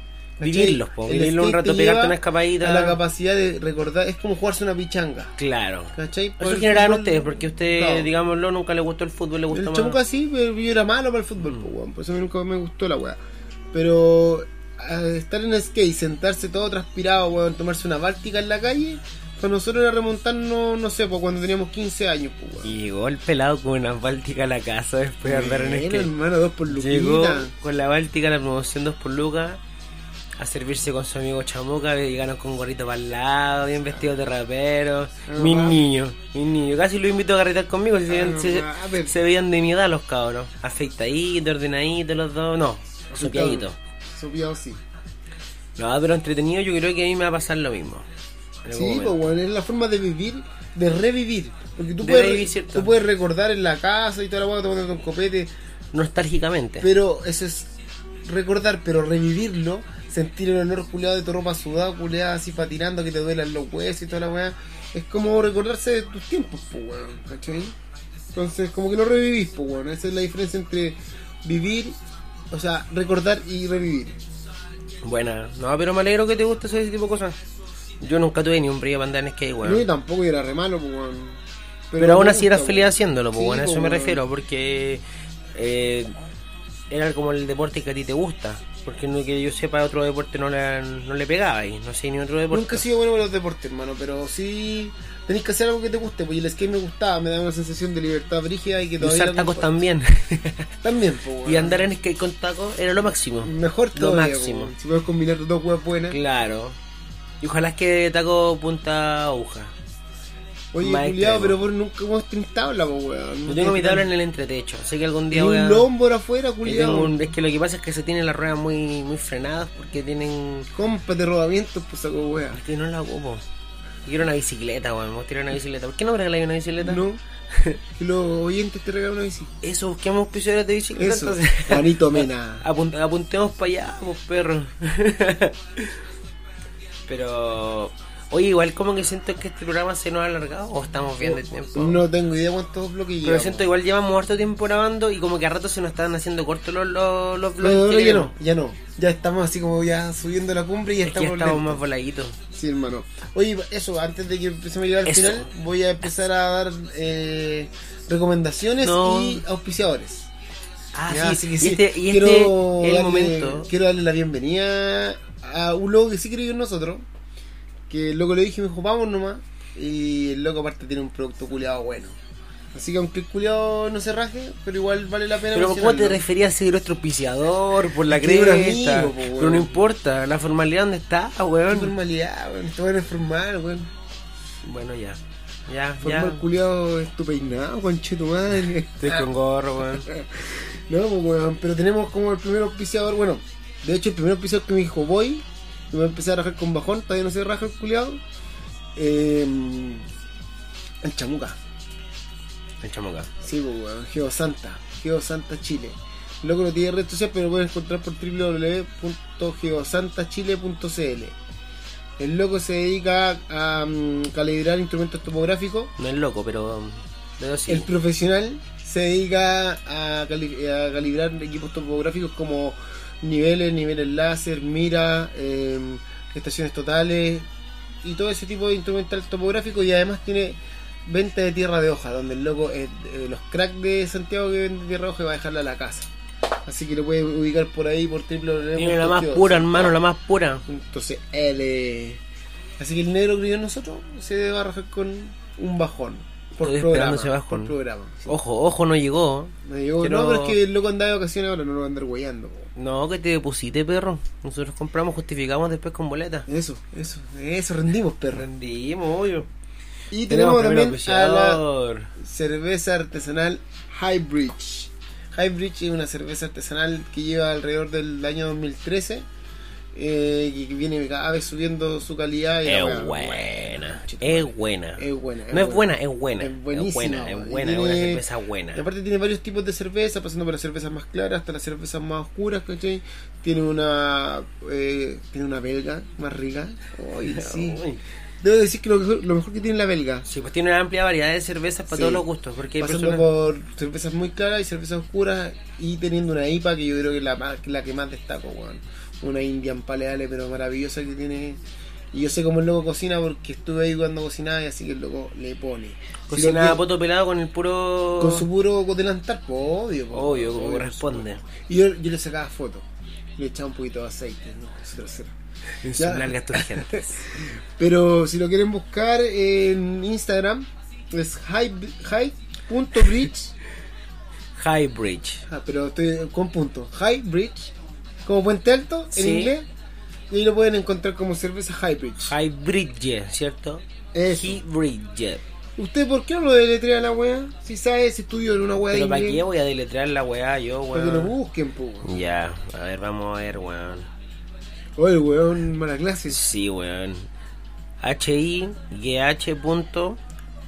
Vivirlos, po, vivirlo un rato, te pegarte una escapadita. La capacidad de recordar, es como jugarse una pichanga. Claro. ¿Cachai? Por Eso generaban fútbol- ustedes, porque a usted, Claro. digámoslo, nunca le gustó el fútbol, le gustó El más. Chamuca sí, pero yo era malo para el fútbol, Mm. po, weón. Por eso a mí nunca me gustó la weá. Pero eh, estar en skate, sentarse todo transpirado, weón, tomarse una báltica en la calle, para nosotros era remontarnos, no sé, pues cuando teníamos 15 años, pues, weón. Y llegó el pelado con una báltica a la casa después de andar en skate. hermano, dos por Llegó luquita. con la báltica, la promoción 2 por lucas, a servirse con su amigo Chamuca, llegaron con gorrito para el lado, bien vestidos de raperos. Ah, mis niños, mis niños. Casi lo invito a carretar conmigo, si se, veían, Ah, se- se veían de mi edad los cabros. Afeitaditos, ordenaditos los dos, no, supiaditos. Sopiado, sí. No, pero entretenido yo creo que a mí me va a pasar lo mismo. Sí, pues, weón, es la forma de vivir, de revivir. Porque tú, De puedes, tú puedes recordar en la casa y toda la weá, tomando un copete, Nostálgicamente. Pero eso es recordar, pero revivirlo, sentir el olor culeado de tu ropa sudada, culeada así patinando, que te duelan los huesos y toda la weá. Es como recordarse de tus tiempos, pues weón, ¿cachai? Entonces, como que lo revivís, pues weón. Esa es la diferencia entre vivir, o sea, recordar y revivir. Buena. No, pero me alegro que te guste ese tipo de cosas. Yo nunca tuve ni un brillo para andar en skate, weón. Yo tampoco era re malo, pues weón. Pero, aún me así eras gusta, feliz weón. haciéndolo, pues Sí, bueno, a eso me weón. refiero, porque eh, era como el deporte que a ti te gusta. Porque no que yo sepa, otro deporte no le, no le pegaba ahí. No sé ni otro deporte. Nunca he sido bueno con los deportes, hermano, pero sí tenés que hacer algo que te guste, pues y el skate me gustaba, me daba una sensación de libertad brígida y que Y todavía usar la tacos también. [laughs] También, pues, y weón. andar en skate con tacos era lo máximo. Mejor Lo todavía, máximo. po, weón. Si puedes combinar dos weas buenas. Claro. Y ojalá es que taco punta aguja. Oye, extremo. pero vos nunca hemos tenido tabla, pues, weón. Yo tengo mi tabla en el entretecho. Sé que algún día voy a. un lombo afuera, culiado. Es que lo que pasa es que se tienen las ruedas muy, muy frenadas porque tienen. Compa de rodamientos, pues saco wea. Es que no la ocupo. Yo Quiero una bicicleta, weón. Me gustaría una bicicleta. ¿Por qué no regaláis una bicicleta? No. [laughs] los oyentes te regalan una bici. Eso, busquemos auspiciadores de bicicleta. Eso. entonces. [laughs] Juanito Mena. Apunt- apuntemos para allá, pues perro. [laughs] Pero. Oye, igual como que siento que este programa se nos ha alargado o estamos bien de tiempo. No tengo idea cuántos bloques Pero siento igual llevamos harto tiempo grabando y como que a rato se nos estaban haciendo cortos los, los, los ya no, ya no. Ya estamos así como ya subiendo la cumbre y ya Es que ya estamos, estamos más voladitos. Sí, hermano. Oye, eso, antes de que empecemos a llegar al Eso. final, voy a empezar a dar eh, recomendaciones No. y auspiciadores. Ah, Ya, sí, así que y sí, este, y quiero este es el darle- momento. Quiero darle la bienvenida a un loco que sí creyó en nosotros. Que el loco le dije, me dijo, vamos nomás. Y el loco aparte tiene un producto culiado bueno. Así que aunque el culiado no se raje, pero igual vale la pena Pero ¿cómo te referías a ser nuestro auspiciador por la cresta? po. Pero no importa, la formalidad dónde está, Qué weón. formalidad, weón. Esto bueno es formal, weón. Bueno, ya. Ya, Formal ya. culiado es tu peinado, conche tu madre. Estoy con gorro, weón. [laughs] No, pues weón, pero tenemos como el primer auspiciador, bueno, de hecho el primer auspiciador que me dijo voy, me va a rajar con bajón, todavía no se raja el culiado. Eh, el chamuca, Echamos acá. sí, pues weón, Geo Santa, Geo Santa Chile. El Loco no tiene red social, pero lo pueden encontrar por www.geosantachile.cl. El loco se dedica a, a, mm, calibrar instrumentos topográficos No es loco, pero. Pero sí. El profesional se dedica a, cali- a calibrar equipos topográficos como niveles, niveles láser, mira, eh, estaciones totales y todo ese tipo de instrumental topográfico y además tiene venta de tierra de hoja, donde el loco de los cracks de Santiago que vende tierra de hoja y va a dejarla a la casa. Así que lo puede ubicar por ahí por www. Tiene la más pura, hermano, la más pura. Entonces, L. Así que el negro creyó en nosotros se va a rajar con un bajón. Por Estoy programa. esperando ese bajón. Por programa. sí. Ojo, ojo, no llegó. Me digo, Quiero- No, pero es que el loco anda de vacaciones ahora, no lo va a andar guayando. No, que te deposite, perro. Nosotros compramos, justificamos después con boleta. Eso, eso, eso rendimos, perro. Rendimos, obvio. Y tenemos primer también a la cerveza artesanal Highbridge. Highbridge es una cerveza artesanal que lleva alrededor del año 2013 eh, y que viene cada vez subiendo su calidad. y Es buena. chito, Es buena. Es buena. No es buena, es buena. Es buena, es buena, es tiene- cerveza buena. Y aparte tiene varios tipos de cerveza, pasando por las cervezas más claras hasta las cervezas más oscuras, ¿cachai? Tiene una eh, tiene una belga más rica. Ay, [laughs] sí. Debo decir que lo mejor, lo mejor que tiene la belga. Sí, pues tiene una amplia variedad de cervezas para Sí. todos los gustos. Porque Pasando personas. por cervezas muy claras y cervezas oscuras y teniendo una IPA que yo creo que es la, que más destaco, weón. Una Indian Pale Ale, pero maravillosa que tiene. Y yo sé cómo el loco cocina porque estuve ahí cuando cocinaba y así que el loco le pone. Si Cocinada lo a que- poto pelado con el puro. Con su puro delantal, pues obvio. po, Obvio, como corresponde. Y yo, yo le sacaba fotos. Le echaba un poquito de aceite, ¿no? Eso trasero. En sus turgentes. [laughs] Pero si lo quieren buscar en Instagram, es high- high.bridge. High Bridge. Ah, pero estoy con punto. High Bridge, como puente alto en Sí. inglés. Y ahí lo pueden encontrar como cerveza High Bridge. High Bridge, ¿cierto? Eso. High Bridge. ¿Usted por qué no lo deletrea la wea? Si sabe, si estudió en una wea de Pero ¿para qué inglés. voy a deletrear la weá yo, Para que lo weón? busquen, po. Ya, a ver, vamos a ver, weón. Oye, weón, mala clase. Sí, weón. H-I-G-H punto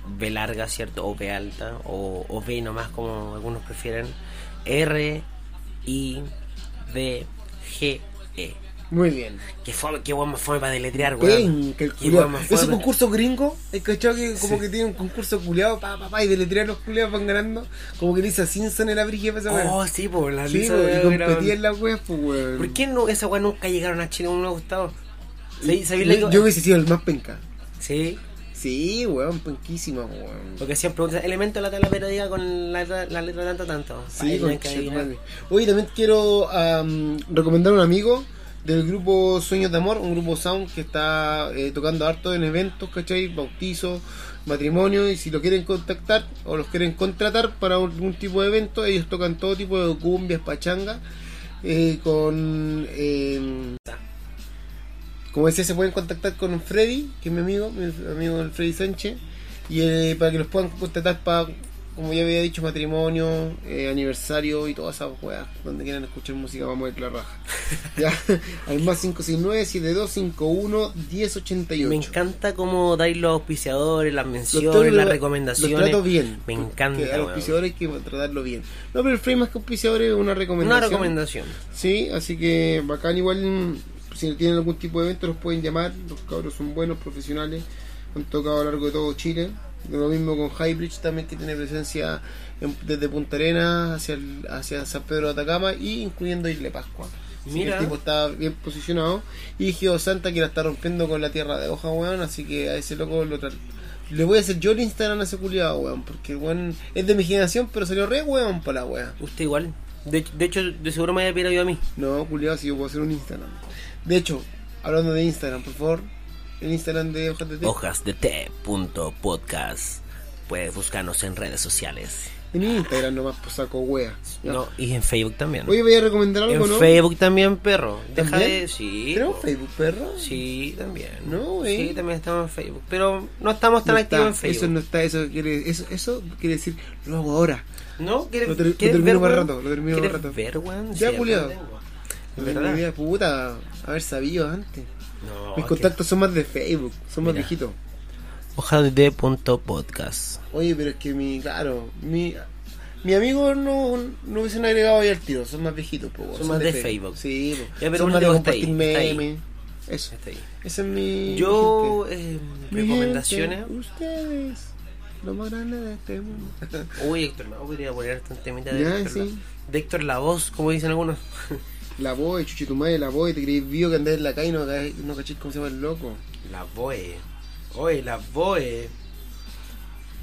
B larga, ¿cierto? O B alta, o, o B nomás, como algunos prefieren. R-I-D-G-E. Muy bien. Qué fome, qué weón más fome para deletrear, weón. Weón Ese fome. concurso gringo, el cachado que como que tiene un concurso culiado, pa, pa, pa, y deletrear los culiados van ganando. Como que Lisa Simpson era brígida para esa wea. Oh, sí, por la sí, Lisa po, y competía en las weas, pues weón. ¿Por qué no, esa weá nunca llegaron a Chile? No me ha gustado. ¿Sí? ¿Sabéis Yo, la yo hubiese sido el más penca. Sí. Sí, weón, penquísima, weón. Porque siempre preguntan, elemento de la tabla periódica con la, letra- la letra tanto tanto. Sí, Ahí con que. Oye, también quiero am, recomendar a un amigo del grupo Sueños de Amor, un grupo sound que está eh, tocando harto en eventos, ¿cachai? Bautizo, matrimonio, y si lo quieren contactar o los quieren contratar para algún tipo de evento, ellos tocan todo tipo de cumbias, pachanga, eh, con... eh, como decía, se pueden contactar con Freddy, que es mi amigo, mi amigo el Freddy Sánchez, y eh, para que los puedan contratar para, como ya había dicho, matrimonio, eh, aniversario y todas esas weas, donde quieran escuchar música, vamos a ver la raja. [laughs] ya, al más 569-7251-1088. Me encanta cómo dais los auspiciadores, las Los menciones, las los recomendaciones. trato bien. Me encanta. A los auspiciadores hay que tratarlo bien. No, pero el Freddy más que auspiciador es una recomendación. Una recomendación. Sí, así que bacán igual si tienen algún tipo de evento los pueden llamar, los cabros son buenos, profesionales, han tocado a lo largo de todo Chile. Lo mismo con Highbridge también que tiene presencia en- desde Punta Arenas hacia, el- hacia San Pedro de Atacama y incluyendo Isla Pascua. Así que Mira. el tipo está bien posicionado. Y Geo Santa que la está rompiendo con la tierra de hoja, weón. Así que a ese loco lo Le voy a hacer yo el Instagram a ese culiado, weón. Porque weón es de mi generación, pero salió re weón para la weón. Usted igual. De, de hecho, de seguro me pedido yo a mí. No, culiado, si yo puedo hacer un Instagram. De hecho, hablando de Instagram, por favor, el Instagram de Hojas de Té. Hojas de T.podcast. Puedes buscarnos en redes sociales. En Instagram nomás, pues saco wea. No, y en Facebook también. Oye, voy a recomendar algo, en ¿no? Facebook también, perro. Deja ¿También? de. Sí. ¿Tenemos. Facebook, perro? Sí, también. No, güey. Sí, también estamos en Facebook. Pero no estamos tan No activos está, en Facebook. Eso no está, eso quiere, eso, eso quiere decir, lo hago ahora. ¿No? ¿Quieres, Lo ter- lo termino ver, más rato, lo termino ¿Quieres más rato. ver, weón? Ya, Sí, puta, haber sabido antes. No, Mis que- contactos son más de Facebook, son más Mira. viejitos. Hojasde.podcast. Oye, pero es que mi, claro, mi, mi amigo no, no hubiesen agregado ahí al tiro, son más viejitos, po, Son más de Facebook. Sí, po. Ya, pero son más de digo, está ahí, compartir está ahí. Eso, Está ahí. esa es mi. Yo, eh, Mi recomendaciones. gente, ustedes, lo más grande de este mundo. [laughs] Uy, Héctor, no podría poner un temita de Ya, Héctor, sí. La- de Héctor La Voz, como dicen algunos. [laughs] La voy, chuchi tu madre, la voy, te crees vivo que andás en la calle y no, no cachis cómo se llama el loco. La Boe. Oye, la Boe.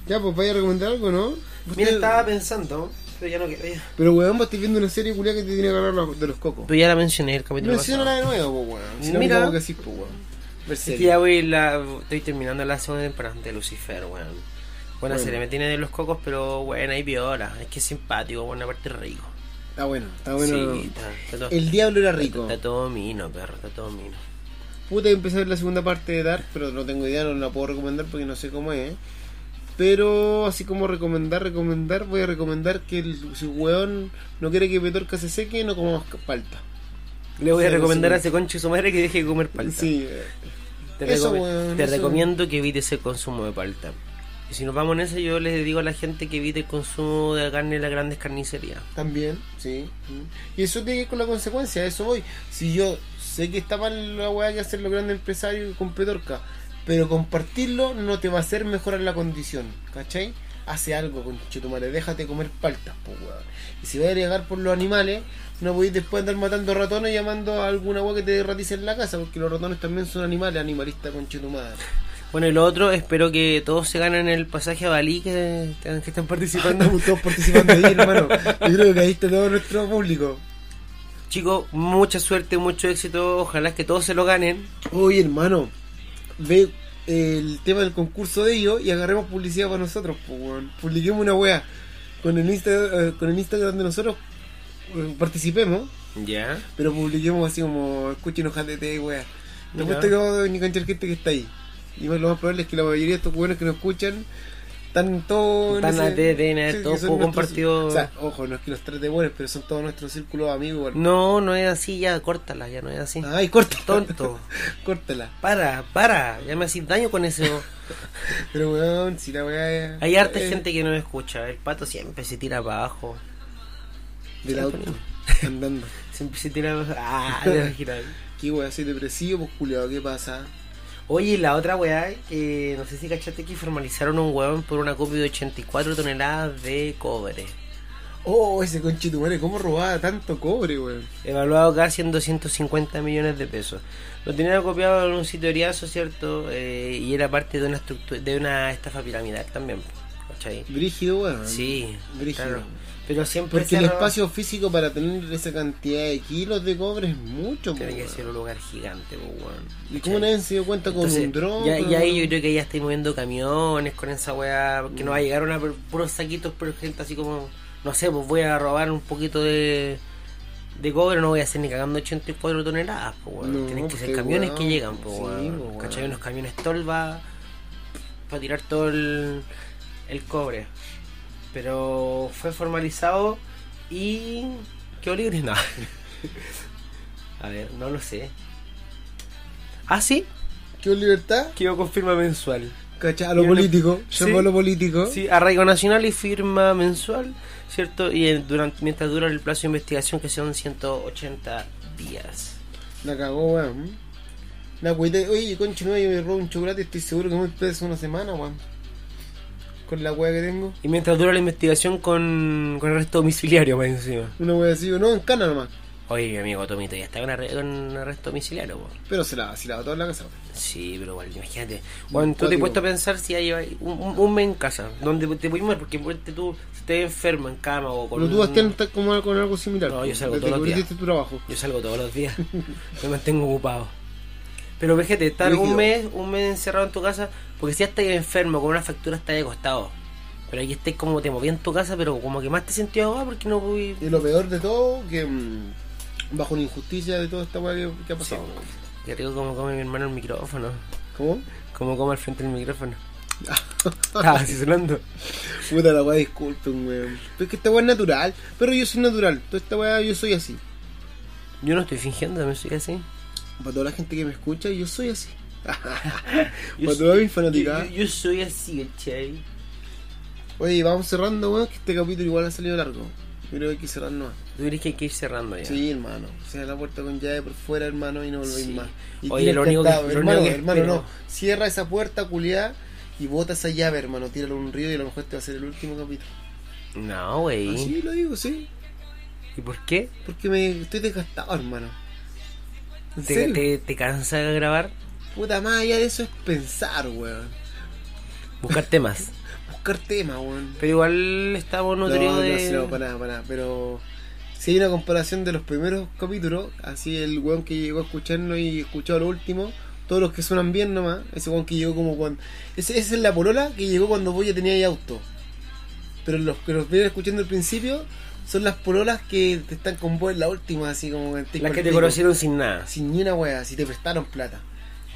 Ya, pues vaya a recomendar algo, ¿no? Mira, estaba pensando, pero ya no quiero. ya. Pero weón, vos estás viendo una serie culia que te tiene que hablar los- de los cocos. Pero ya la mencioné el capítulo Menciónala pasado. de nuevo, pues weón. Si no, Mira. mira. que pues weón. Ver Es serie. que ya voy la, estoy terminando la segunda temporada de Lucifer, weón. Buena Bueno. serie, me tiene de los cocos, pero bueno, ahí viola. Es que es simpático, buena parte rico. Está bueno, está bueno. Sí, está, está todo, El diablo era rico. Está todo mino, perro, está todo mino. Puta, empecé a ver la segunda parte de Dark, pero no tengo idea, no la puedo recomendar porque no sé cómo es. Pero así como recomendar, recomendar, voy a recomendar que el, si weón no quiere que Petorca se seque, no coma más palta. Le voy a recomendar sí. a ese concho y su madre que deje de comer palta. Sí, eh, Te, Eso, recome- weón, te eso. recomiendo que evite ese consumo de palta. Y si nos vamos en eso, yo les digo a la gente que evite el consumo de carne en las grandes carnicerías. también, sí. Y eso tiene que ir con la consecuencia, eso voy. Si yo sé que está mal la weá que hacen los grandes empresarios con Petorca, pero compartirlo no te va a hacer mejorar la condición, ¿cachai? Hace algo con madre, déjate comer paltas, po, weón. Y si vas a llegar por los animales, no podéis después andar matando ratones y llamando a alguna weá que te ratice en la casa, porque los ratones también son animales, animalistas con madre. Bueno, y lo otro, espero que todos se ganen el pasaje a Bali que, que están participando. Estamos [laughs] todos participando ahí, hermano. [laughs] Yo creo que ahí está todo nuestro público. Chicos, mucha suerte, mucho éxito. Ojalá que todos se lo ganen. Oye, hermano, ve el tema del concurso de ellos y agarremos publicidad para nosotros, pues. Publiquemos una wea con el, Insta, eh, con el Instagram de nosotros, eh, participemos, Ya. pero publiquemos así como escuchen de té, wea. Te apuesto que vamos a venir gente que está ahí. Y más lo más probable es que la mayoría de estos buenos que nos escuchan están todos en Están ese- a- deben haber sí, todos poco compartido. O sea, ojo, no es que los trate buenos, pero son todos nuestros círculos amigos. No, no es así, ya, córtala, ya no es así. Ay, córtala. Tonto. [laughs] córtala. Para, para, ya me haces daño con eso. [laughs] Pero weón, si la weá. Hay harta eh, gente que no me escucha. El pato siempre se tira para abajo. Del auto, andando. [laughs] Siempre se tira para Ah, de. ¿Qué weá? ¿Soy depresivo? Pues culiado, ¿qué pasa? Oye, la otra weá, eh, no sé si cachaste que formalizaron un hueón por una copia de 84 toneladas de cobre. Oh, ese conchetumare, ¿cómo robaba tanto cobre, weón? Evaluado casi en 250 millones de pesos. Lo tenían copiado en un sitio de Riazo, ¿cierto? Eh, y era parte de una estructura, de una estafa piramidal también. ¿Cachai? Brígido, weón. Sí, Brígido. claro. Pero siempre Porque el espacio físico para tener esa cantidad de kilos de cobre es mucho, tiene que ser un lugar gigante, pues, weón. ¿Y cómo nadie se dio cuenta con Entonces, un dron? ya, ya ahí yo creo que ya estáis moviendo camiones con esa weá, porque no va a llegar una puros saquitos, pero gente así como, no sé, pues voy a robar un poquito de, de cobre, no voy a hacer ni cagando 84 toneladas, pues weón. No, Tienen que ser pues, camiones weón. que llegan, Sí, weón. ¿Cachai? Unos camiones tolva para tirar todo el, el cobre. Pero fue formalizado y quedó libre. [laughs] No. a ver, no lo sé. ¿Ah, sí? ¿Qué libertad? Quedó con firma mensual. ¿Cachai? A lo político. Sí. A lo político. Sí, arraigo nacional y firma mensual, ¿cierto? Y durante, mientras dura el plazo de investigación, que son 180 días. La cagó, weón. La cuidé. Oye, concha, no, yo me robo un chocolate. Estoy seguro que me preso una semana, weón. Con la weá que tengo. Y mientras dura la investigación con, con arresto domiciliario, más encima. Una weá así, no, en cana nomás. Oye, mi amigo Tomito, ya está con, arre- con arresto domiciliario, po. Pero se la, se la toda en la casa. weón. Sí, pero igual, imagínate. Bueno, tú te has puesto a pensar si ya llevas un, un- un mes en casa, donde te puedes mover, porque ponte tú si estés enfermo en cama o con Pero tú, un- Bastián, estás como con algo similar. No, yo salgo Desde todos los días. perdiste tu trabajo. Yo salgo todos los días. [laughs] Me mantengo ocupado. Pero fíjate, estar un mes, un mes encerrado en tu casa, porque si ya estás enfermo con una factura estás de costado. Pero aquí estés como te moví en tu casa, pero como que más te sentí ahogado porque no voy. Y lo peor de todo, que mm, bajo la injusticia de toda esta weá que, que ha pasado. weón. Qué rico como come mi hermano el micrófono. ¿Cómo? Como come al frente del micrófono. Estaba [laughs] así sonando. Puta la weá, disculpen, weón. Pero es que esta weá es natural. Pero yo soy natural. Toda esta weá yo soy así. Yo no estoy fingiendo, me soy así. Para toda la gente que me escucha, yo soy así. [laughs] Para toda mi fanaticada. Yo, soy así, ¿cachai? Oye, vamos cerrando, weón, que este capítulo igual ha salido largo. Yo creo que hay que cerrar nomás. Tú dirías que hay que ir cerrando ya. Sí, hermano. Cierra la puerta con llave por fuera, hermano, y no volvéis Sí. más. Y Oye, lo único que- lo hermano, único que hermano, espero- no. Cierra esa puerta, culiada, y bota esa llave, hermano. Tíralo a un río y a lo mejor este va a ser el último capítulo. No, güey. Así lo digo, sí. ¿Y por qué? Porque me estoy desgastado, hermano. ¿En ¿Te, te, te cansa de grabar? Puta, más allá de eso es pensar, weón. Buscar temas. [laughs] Buscar temas, weón. Pero igual estamos No, nutridos no, de. sí, no, para nada, para nada. Pero si hay una comparación de los primeros capítulos, así el weón que llegó a escucharnos y escuchado lo último, todos los que suenan bien nomás, ese weón que llegó como cuando. Ese, esa es la polola que llegó cuando vos ya tenías auto. Pero los que los vienen escuchando al principio son las pololas que te están con vos en la última, así como en Las que te conocieron sin nada. Sin ni una wea, si te prestaron plata.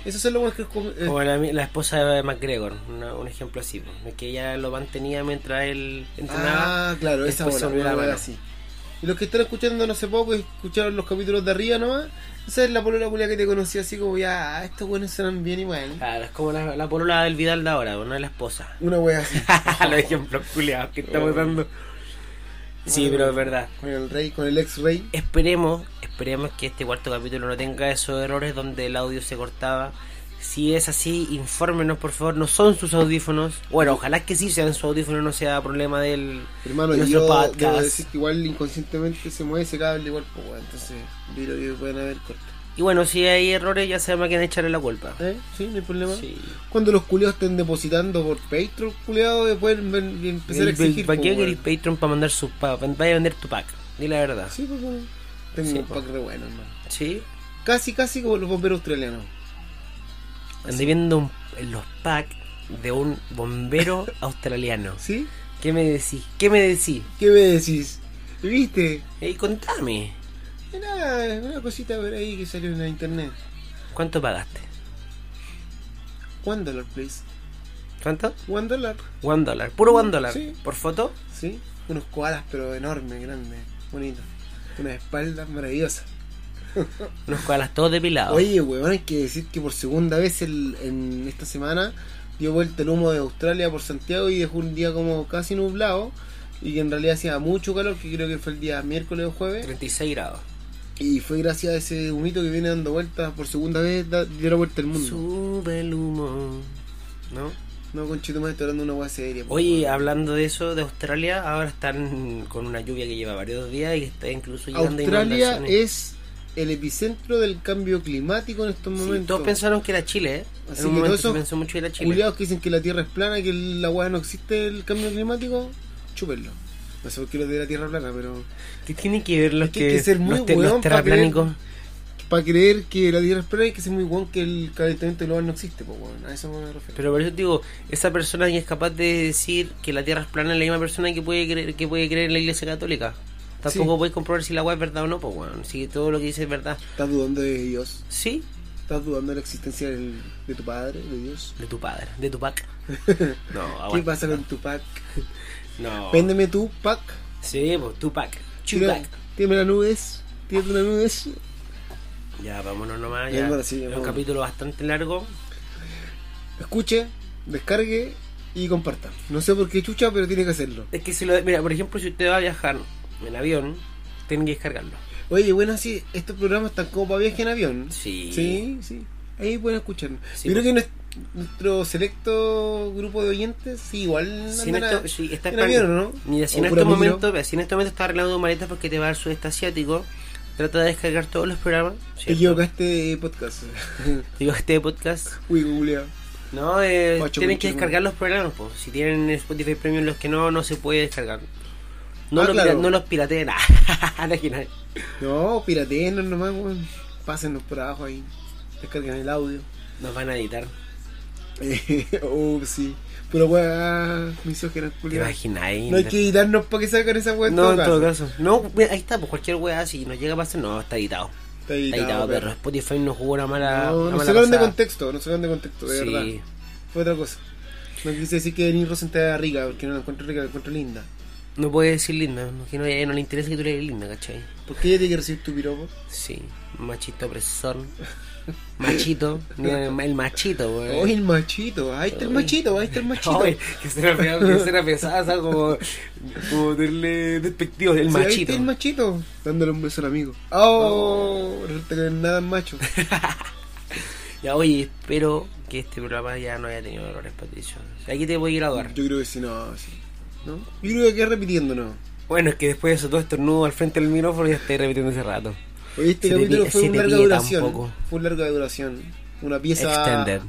Esos son los que. eh, Como la, la esposa de McGregor, una- un ejemplo así. pues, de que ella lo mantenía mientras él entrenaba. Ah, claro, esa bola, una la wea así. Y los que están escuchando no hace poco y escucharon los capítulos de arriba nomás, esa es la polola culia que te conocí así como ya, ah, estos buenos suenan bien igual. Claro, es como la, la polola del Vidal de ahora, no es la esposa. Una wea así. [laughs] Los ejemplos culiados que estamos dando. Sí, pero es verdad. Con el rey, con el ex rey. Esperemos, esperemos que este cuarto capítulo no tenga esos errores donde el audio se cortaba. Si es así, infórmenos por favor, no son sus audífonos. Bueno, ojalá que sí sean sus audífonos, no sea problema del Hermano, de yo podcast. debo decir que igual inconscientemente se mueve ese cable igual, pues weón, entonces yo pueden haber cortes. Y bueno, si hay errores ya sabemos a quién echarle la culpa. ¿Eh? Sí, no hay problema. Sí. Cuando los culiados estén depositando por Patreon, culiados, pueden ven- empezar a exigir. ¿Para qué weón. Patreon para mandar su pack? Vaya a vender tu pack. Di la verdad. Sí, pues weón. Tengo Sí, un pack re bueno, hermano. Sí. Casi, casi como los bomberos australianos. Andé viendo un- los packs de un bombero [laughs] australiano. ¿Sí? ¿Qué me decís? ¿Qué me decís? ¿Qué me decís? ¿Viste? Ey, contame. Era una cosita por ahí que salió en la internet. ¿Cuánto pagaste? One dollar, please. ¿Cuánto? One dollar. One dólar. Puro one dólar. Sí. ¿Por foto? Sí. Unos koalas, pero enormes, grandes, bonitos. Unas espaldas maravillosas. Unos koalas todos depilados. Oye, weón, hay que decir que por segunda vez el- en esta semana dio vuelta el humo de Australia por Santiago y dejó un día como casi nublado. Y que en realidad hacía mucho calor, que creo que fue el día miércoles o jueves. 36 grados. Y fue gracias a ese humito que viene dando vueltas por segunda vez, da- dio la vuelta al mundo. Sube el humo. ¿No? No, con Chitumare estoy hablando de una weá seria. Oye, hablando de eso, de Australia, ahora están con una lluvia que lleva varios días y está incluso llegando a Australia es el epicentro del cambio climático en estos Sí, momentos. todos pensaron que era Chile, ¿eh? Así en un que momento se pensó mucho que era Chile. Culiados que dicen que la Tierra es plana, que la weá no existe el cambio climático, chúpenlo. No sé por qué lo de la Tierra plana, pero ¿Qué tiene que ver los Es que que, hay que ser muy los, terraplánicos? para creer que la Tierra es plana hay que ser muy bueno que el calentamiento global no existe, pues bueno, a eso me refiero. Pero por eso digo, esa persona que es capaz de decir que la Tierra es plana es la misma persona que puede creer, que puede creer en la Iglesia Católica. Tampoco Sí. podéis comprobar si la weá es verdad o no, pues bueno, si todo lo que dice es verdad. ¿Estás dudando de Dios? Sí, ¿Estás dudando de la existencia del- de tu padre, de Dios? de tu padre, de tu pack. [laughs] No, ¿Qué aguanta. pasa con tu pack? No. Véndeme tu pack. Sí, pues tu pack. Chupac. Tírame las nubes. Tírate las nubes. Ya, vámonos nomás. Ya, es un capítulo bastante largo. Escuche, descargue y comparta. No sé por qué chucha, pero tiene que hacerlo. Es que si lo. Mira, por ejemplo, si usted va a viajar en avión, tiene que descargarlo. Oye, bueno, sí, estos programas están como para viaje en avión. Sí. Sí, sí. Ahí pueden escuchar. Sí, Yo creo pues. que nues- nuestro selecto grupo de oyentes, sí, igual Si en andan esto, a- si está en avión, ¿o no? Mira, si en este momento, si en este momento está arreglando maletas porque te va al sudeste asiático, trata de descargar todos los programas. Te equivocaste podcast. [laughs] Digo, este podcast. Uy, googleado. No, eh, tienen que descargar los programas, pues. Si tienen Spotify Premium, los que no, no se puede descargar. No, Ah, los, claro. pira- no los pirateen. [laughs] No, pirateenos nomás, weón. Pásenos por abajo ahí. Descarguen el audio. Nos van a editar. [laughs] oh, sí. Pero weá, misógenas, ¿Te culiadas. imagináis? No hay que editarnos para que salgan esa weá No, en todo caso. No, ahí está, pues cualquier weá, si nos llega a pasar, no, está editado. Está Está editado, editado, perro. perro. Spotify nos jugó una mala. No, una no sacaron de contexto, no sacaron de contexto, de Sí. verdad. Fue otra cosa. No quise decir que Denis Rosenthal era rica, porque no la encuentro rica, la encuentro linda. No puede decir linda, que no, ella no le interesa que tú le digas linda, ¿cachai? ¿Por qué ella tiene que recibir tu piropo? Sí, machito opresor. [laughs] Machito, el machito, ¡Oye, weón. el machito! Ahí está el machito, ahí está el machito. Que será que será pesada, ¿sabes? como, como darle despectivo, el Sí, Ahí machito. está el machito, dándole un beso al amigo. ¡Oh! Resulta que no es nada macho. [laughs] Ya, oye, espero que este programa ya no haya tenido errores, Patricio. Aquí te voy a graduar. Yo creo que sí, no, sí. ¿No? Yo creo que repitiendo, ¿no? Bueno, es que después de esos dos estornudos al frente del micrófono ya estoy repitiendo hace rato. Oye, este capítulo fue una larga duración. tampoco. Fue una larga duración. Una pieza. Extended.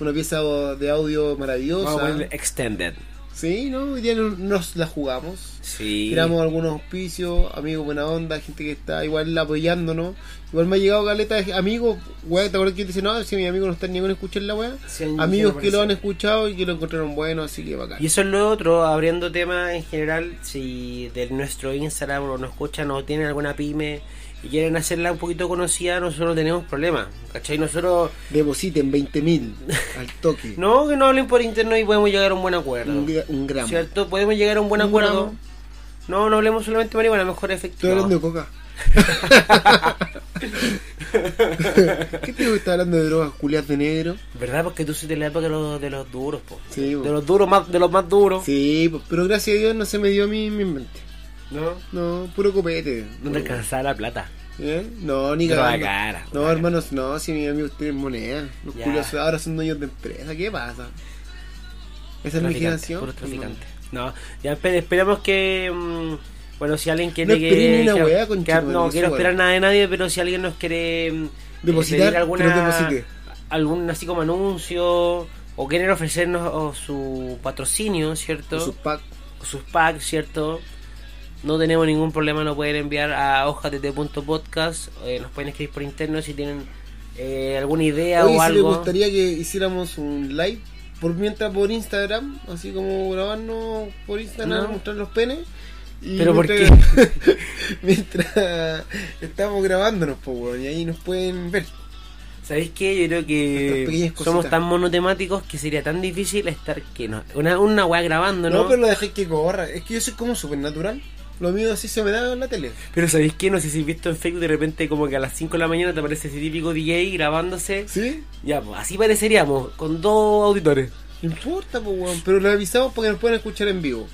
Una pieza de audio maravillosa. Vamos a ponerle extended. Sí, ¿no? Hoy día no- nos la jugamos. Sí. Tiramos algunos auspicios, amigos buena onda, gente que está igual apoyándonos. Igual me ha llegado caleta de amigos, weá, ¿te acuerdas que te dice, no, si mi amigo no está ni con escuchar la weá? Sí, amigos que lo han escuchado y que lo encontraron bueno, así que bacán. Y eso es lo otro, abriendo temas en general, si de nuestro Instagram o nos escuchan o tienen alguna pyme y quieren hacerla un poquito conocida, nosotros no tenemos problema. ¿Cachai? Nosotros, Depositen 20 mil al toque. [laughs] no que no hablen por internet y podemos llegar a un buen acuerdo. un, un gramo. ¿Cierto? Podemos llegar a un buen acuerdo. No, no hablemos solamente de marihuana, mejor Estoy efectivo. hablando de coca. [laughs] ¿Qué te está hablando de drogas culiadas de negro? ¿Verdad? Porque tú sí te la época de los, de los duros, po. Sí, po. De los duros más, de los más duros. Sí, pero gracias a Dios no se me dio a mí mi mente. ¿No? No, puro copete. No te alcanzaba la plata. ¿Eh? No, ni cagando. cara, No, hermanos, no, si mis amigos tienen moneda. Los Ya. culiados ahora son dueños de empresa. ¿Qué pasa? Esa es mi generación. puro traficante. No, ya espe- esperamos que. mm, bueno, si alguien quiere No una que- No quiero esperar nada de nadie, pero si alguien nos quiere. mm, Depositar, pedir que alguna, nos deposite. algún así como anuncio o quieren ofrecernos o su patrocinio, ¿cierto? Sus packs. sus packs, ¿cierto? No tenemos ningún problema, nos pueden enviar a hojatete.podcast, eh, nos pueden escribir por interno si tienen eh, alguna idea Oye, o si les algo. gustaría que hiciéramos un live por mientras por Instagram, así como grabarnos por Instagram, No. mostrar los penes. Y ¿Pero por mientras, [laughs] mientras estamos grabándonos, pues, weón, y ahí nos pueden ver. ¿Sabéis qué? Yo creo que somos tan monotemáticos que sería tan difícil estar que no. Una, una weá grabando, No, ¿no? pero lo dejé que corra. Es que yo soy como supernatural. Lo mío así se me da en la tele. Pero ¿sabéis qué? No sé si has visto en Facebook de repente como que a las 5 de la mañana te aparece ese típico DJ grabándose. ¿Sí? Ya, pues así pareceríamos, con dos auditores. No importa, pues, weón. Pero lo avisamos porque nos pueden escuchar en vivo.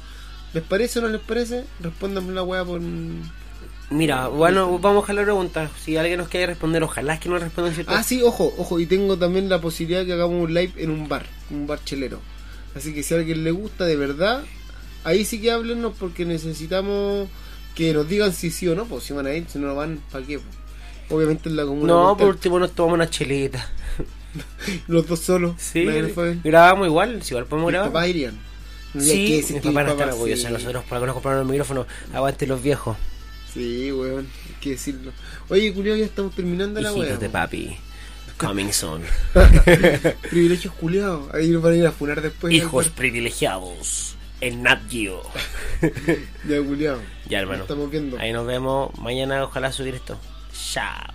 ¿Les parece o no les parece? Respóndanme la weá por. Mira, bueno, vamos a dejar la pregunta. Si alguien nos quiere responder, ojalá es que nos respondan cierto. Ah, sí, ojo, ojo. Y tengo también la posibilidad de que hagamos un live en un bar. Un bar chelero. Así que si a alguien le gusta de verdad, ahí sí que háblenos porque necesitamos que nos digan si sí o no, pues si van a ir, si no lo van, ¿para qué? po? Obviamente en la comuna. No, por último nos tomamos una chelita. [laughs] los dos solos. Sí, grabamos igual, si igual podemos grabar. papás irían. Sí, mis papás no mis están orgullosos de sí. nosotros por que nos compraron el micrófono. Aguante los viejos. Sí, weón, hay que decirlo. Oye, culiao, ya estamos terminando la weá. de papi. Coming soon. [laughs] Privilegios culiados. Ahí nos van a ir a funar después. Hijos privilegiados. En Nat Geo. [laughs] Ya, culiao. Ya, hermano. Nos estamos viendo. Ahí nos vemos mañana. Ojalá subir esto. Chao.